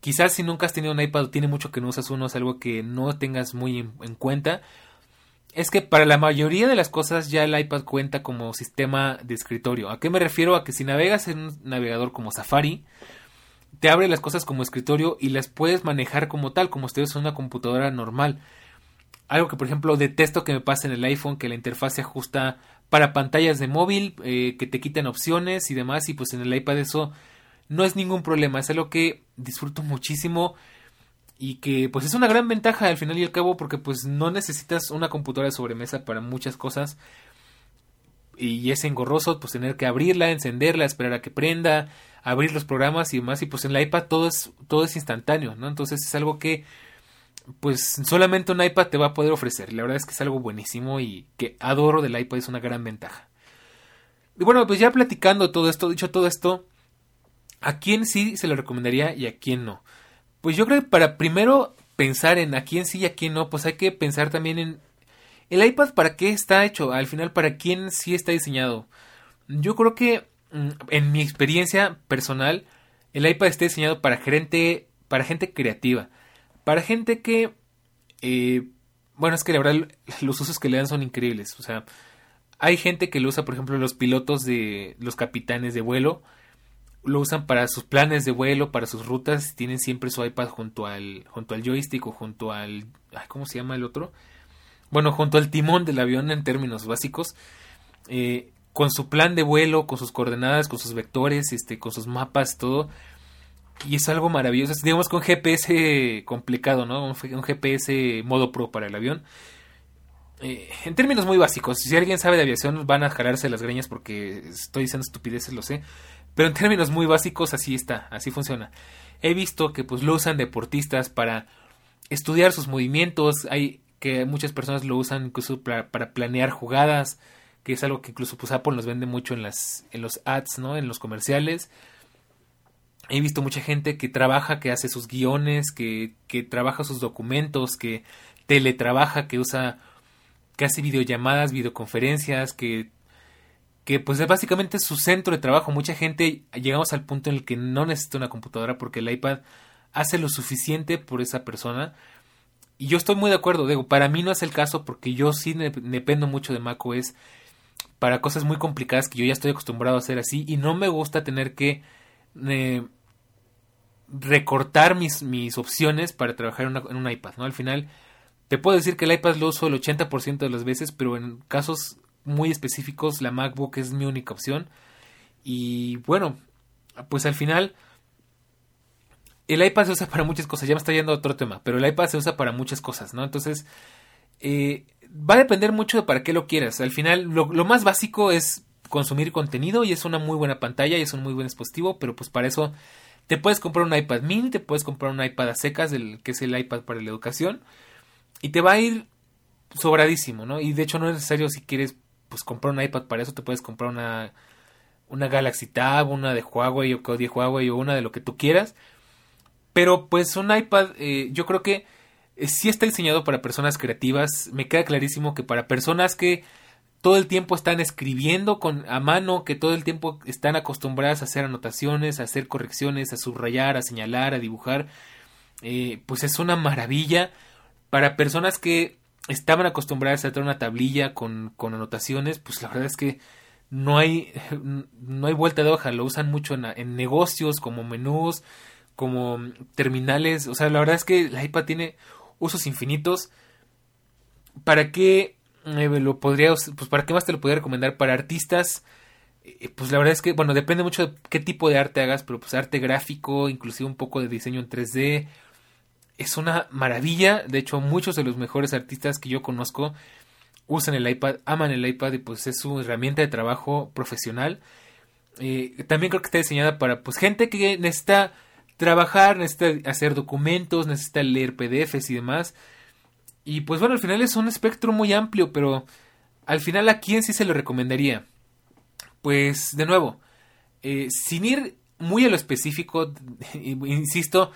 Quizás si nunca has tenido un iPad o tiene mucho que no usas uno, es algo que no tengas muy en, cuenta. Es que para la mayoría de las cosas ya el iPad cuenta como sistema de escritorio. ¿A qué me refiero? A que si navegas en un navegador como Safari, te abre las cosas como escritorio y las puedes manejar como tal, como si en una computadora normal. Algo que por ejemplo detesto que me pase en el iPhone, que la interfaz se ajusta para pantallas de móvil, eh, que te quitan opciones y demás, y pues en el iPad eso no es ningún problema, es algo que disfruto muchísimo y que pues es una gran ventaja al final y al cabo porque pues no necesitas una computadora de sobremesa para muchas cosas. y es engorroso pues tener que abrirla, encenderla, esperar a que prenda, abrir los programas y demás y pues en la iPad todo es todo es instantáneo, ¿no? Entonces es algo que pues solamente un iPad te va a poder ofrecer. La verdad es que es algo buenísimo y que adoro del iPad es una gran ventaja. Y bueno, pues ya platicando todo esto, dicho todo esto, ¿a quién sí se lo recomendaría y a quién no? Pues yo creo que para primero pensar en a quién sí y a quién no, pues hay que pensar también en el iPad para qué está hecho, al final para quién sí está diseñado. Yo creo que en mi experiencia personal, el iPad está diseñado para gente, para gente creativa, para gente que, eh, bueno, es que la verdad los usos que le dan son increíbles, o sea, hay gente que lo usa, por ejemplo, los pilotos de los capitanes de vuelo, lo usan para sus planes de vuelo, para sus rutas, tienen siempre su iPad junto al, junto al joystick o junto al, ¿cómo se llama el otro? Bueno, junto al timón del avión en términos básicos, eh, con su plan de vuelo, con sus coordenadas, con sus vectores, este, con sus mapas, todo. Y es algo maravilloso. digamos con GPS complicado, ¿no? Un, un GPS modo pro para el avión. Eh, en términos muy básicos, si alguien sabe de aviación van a jalarse las greñas porque estoy diciendo estupideces, lo sé. Pero en términos muy básicos así está, así funciona. He visto que pues lo usan deportistas para estudiar sus movimientos, hay que muchas personas lo usan incluso para, planear jugadas, que es algo que incluso pues Apple nos vende mucho en las en los ads, ¿no? En los comerciales. He visto mucha gente que trabaja, que hace sus guiones, que, que trabaja sus documentos, que teletrabaja, que usa hace videollamadas, videoconferencias, que, que pues es básicamente su centro de trabajo. Mucha gente llegamos al punto en el que no necesita una computadora porque el iPad hace lo suficiente por esa persona. Y yo estoy muy de acuerdo, digo, para mí no es el caso porque yo sí dependo mucho de macOS para cosas muy complicadas que yo ya estoy acostumbrado a hacer así y no me gusta tener que eh, recortar mis, mis opciones para trabajar en, en un iPad, ¿no? Al final te puedo decir que el iPad lo uso el 80% de las veces, pero en casos muy específicos la MacBook es mi única opción. Y bueno, pues al final el iPad se usa para muchas cosas. Ya me está yendo a otro tema, pero el iPad se usa para muchas cosas, ¿no? Entonces, eh, va a depender mucho de para qué lo quieras. Al final, lo, más básico es consumir contenido y es una muy buena pantalla y es un muy buen dispositivo, pero pues para eso te puedes comprar un iPad mini, te puedes comprar un iPad a secas, el, que es el iPad para la educación y te va a ir sobradísimo, ¿no? Y de hecho no es necesario si quieres pues comprar un iPad para eso, te puedes comprar una una Galaxy Tab, una de Huawei o de Huawei o una de lo que tú quieras. Pero pues un iPad eh, yo creo que sí está diseñado para personas creativas. Me queda clarísimo que para personas que todo el tiempo están escribiendo con a mano, que todo el tiempo están acostumbradas a hacer anotaciones, a hacer correcciones, a subrayar, a señalar, a dibujar, eh, pues es una maravilla. Para personas que estaban acostumbradas a tener una tablilla con, con anotaciones, pues la verdad es que no hay, no hay vuelta de hoja, lo usan mucho en, negocios, como menús, como terminales, o sea, la verdad es que la iPad tiene usos infinitos. ¿Para qué eh, lo podría, pues para qué más te lo podría recomendar? Para artistas, eh, pues la verdad es que, bueno, depende mucho de qué tipo de arte hagas, pero pues arte gráfico, inclusive un poco de diseño en 3D, es una maravilla. De hecho, muchos de los mejores artistas que yo conozco usan el iPad, aman el iPad y pues es su herramienta de trabajo profesional. Eh, también creo que está diseñada para pues gente que necesita trabajar, necesita hacer documentos, necesita leer PDFs y demás. Y pues bueno, al final es un espectro muy amplio, pero al final a quién sí se lo recomendaría. Pues de nuevo, eh, sin ir muy a lo específico, insisto,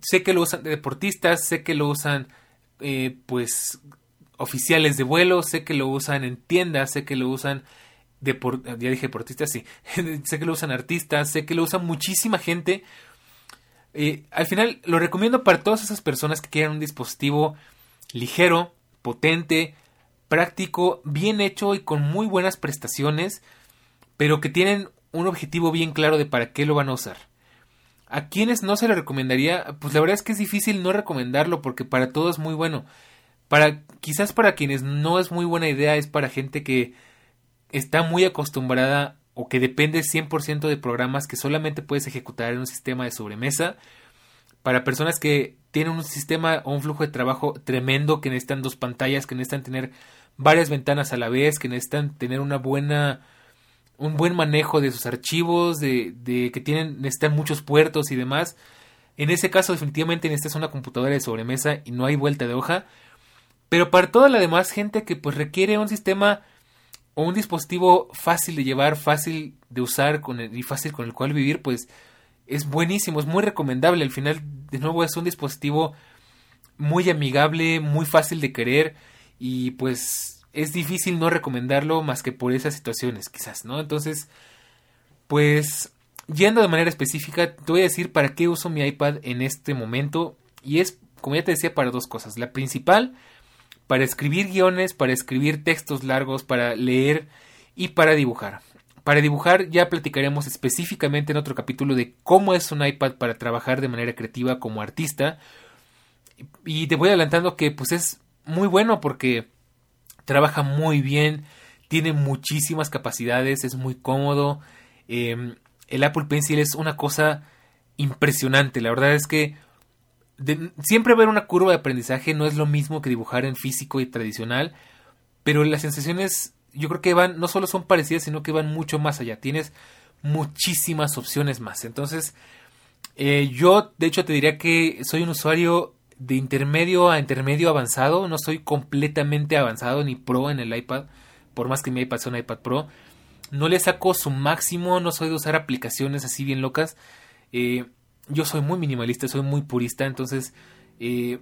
sé que lo usan deportistas, sé que lo usan eh, pues oficiales de vuelo, sé que lo usan en tiendas, sé que lo usan ya dije deportistas, sí, sé que lo usan artistas, sé que lo usan muchísima gente. Al final lo recomiendo para todas esas personas que quieran un dispositivo ligero, potente, práctico, bien hecho y con muy buenas prestaciones, pero que tienen un objetivo bien claro de para qué lo van a usar. A quienes no se le recomendaría, pues la verdad es que es difícil no recomendarlo porque para todos es muy bueno. Para quizás para quienes no es muy buena idea es para gente que está muy acostumbrada o que depende 100% de programas que solamente puedes ejecutar en un sistema de sobremesa. Para personas que tienen un sistema o un flujo de trabajo tremendo, que necesitan dos pantallas, que necesitan tener varias ventanas a la vez, que necesitan tener una buena un buen manejo de sus archivos, de, de que tienen necesitan muchos puertos y demás. En ese caso definitivamente necesitas una computadora de sobremesa y no hay vuelta de hoja. Pero para toda la demás gente que pues requiere un sistema o un dispositivo fácil de llevar, fácil de usar y fácil con el cual vivir, pues es buenísimo, es muy recomendable. Al final, de nuevo, es un dispositivo muy amigable, muy fácil de querer y pues es difícil no recomendarlo más que por esas situaciones, quizás, ¿no? Entonces, pues yendo de manera específica, te voy a decir para qué uso mi iPad en este momento y es, como ya te decía, para dos cosas. La principal, para escribir guiones, para escribir textos largos, para leer y para dibujar. Para dibujar ya platicaremos específicamente en otro capítulo de cómo es un iPad para trabajar de manera creativa como artista. Y te voy adelantando que pues es muy bueno porque trabaja muy bien, tiene muchísimas capacidades, es muy cómodo. Em, el Apple Pencil es una cosa impresionante. La verdad es que siempre ver una curva de aprendizaje no es lo mismo que dibujar en físico y tradicional, pero las sensaciones yo creo que van, no solo son parecidas, sino que van mucho más allá. Tienes muchísimas opciones más. Entonces, eh, yo de hecho te diría que soy un usuario de intermedio a intermedio avanzado. No soy completamente avanzado ni pro en el iPad, por más que mi iPad sea un iPad Pro. No le saco su máximo, no soy de usar aplicaciones así bien locas. Eh, yo soy muy minimalista, soy muy purista, entonces, eh,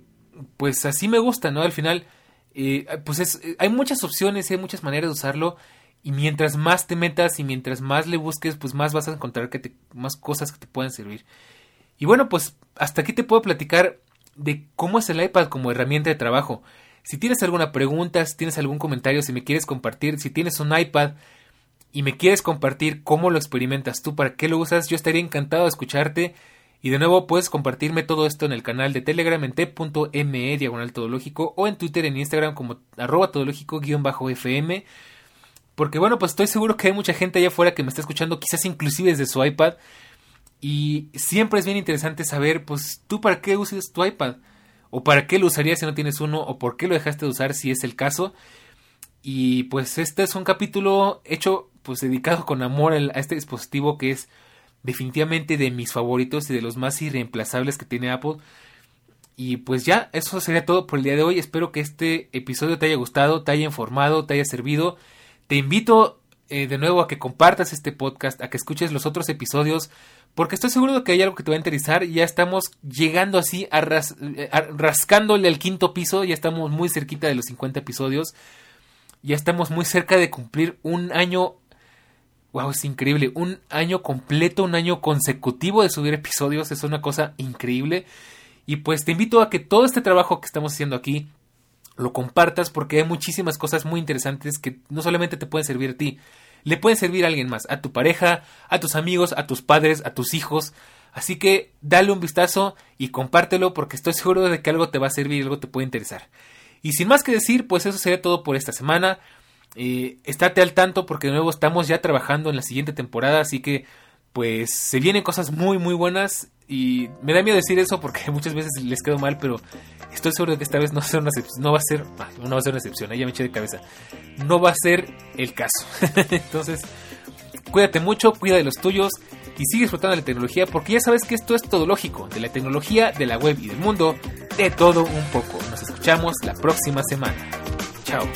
pues así me gusta, ¿no? Al final eh, pues es, eh, hay muchas opciones, hay muchas maneras de usarlo y mientras más te metas y mientras más le busques, pues más vas a encontrar que te, más cosas que te pueden servir. Y bueno, pues hasta aquí te puedo platicar de cómo es el iPad como herramienta de trabajo. Si tienes alguna pregunta, si tienes algún comentario, si me quieres compartir, si tienes un iPad y me quieres compartir cómo lo experimentas tú, para qué lo usas, yo estaría encantado de escucharte y de nuevo puedes compartirme todo esto en el canal de Telegram en t.me diagonal todológico o en Twitter en Instagram como arroba todológico-fm. Porque bueno, pues estoy seguro que hay mucha gente allá afuera que me está escuchando, quizás inclusive desde su iPad. Y siempre es bien interesante saber, pues, tú para qué usas tu iPad. O para qué lo usarías si no tienes uno. O por qué lo dejaste de usar si es el caso. Y pues este es un capítulo hecho, pues, dedicado con amor a este dispositivo que es definitivamente de mis favoritos y de los más irreemplazables que tiene Apple. Y pues ya, eso sería todo por el día de hoy. Espero que este episodio te haya gustado, te haya informado, te haya servido. Te invito eh, de nuevo a que compartas este podcast, a que escuches los otros episodios, porque estoy seguro de que hay algo que te va a interesar. Ya estamos llegando así, a, eh, a rascándole al quinto piso, ya estamos muy cerquita de los 50 episodios. Ya estamos muy cerca de cumplir un año Wow, es increíble. Un año completo, un año consecutivo de subir episodios es una cosa increíble. Y pues te invito a que todo este trabajo que estamos haciendo aquí lo compartas porque hay muchísimas cosas muy interesantes que no solamente te pueden servir a ti, le pueden servir a alguien más, a tu pareja, a tus amigos, a tus padres, a tus hijos. Así que dale un vistazo y compártelo porque estoy seguro de que algo te va a servir y algo te puede interesar. Y sin más que decir, pues eso sería todo por esta semana. Eh, estate al tanto porque de nuevo estamos ya trabajando en la siguiente temporada, así que pues se vienen cosas muy muy buenas y me da miedo decir eso porque muchas veces les quedo mal, pero estoy seguro de que esta vez no va a ser una, no va a ser, no va a ser una excepción, ahí ya me eché de cabeza. No va a ser el caso. Entonces, cuídate mucho, cuida de los tuyos y sigue disfrutando de la tecnología porque ya sabes que esto es todo lógico, de la tecnología, de la web y del mundo, de todo un poco. Nos escuchamos la próxima semana. Chao.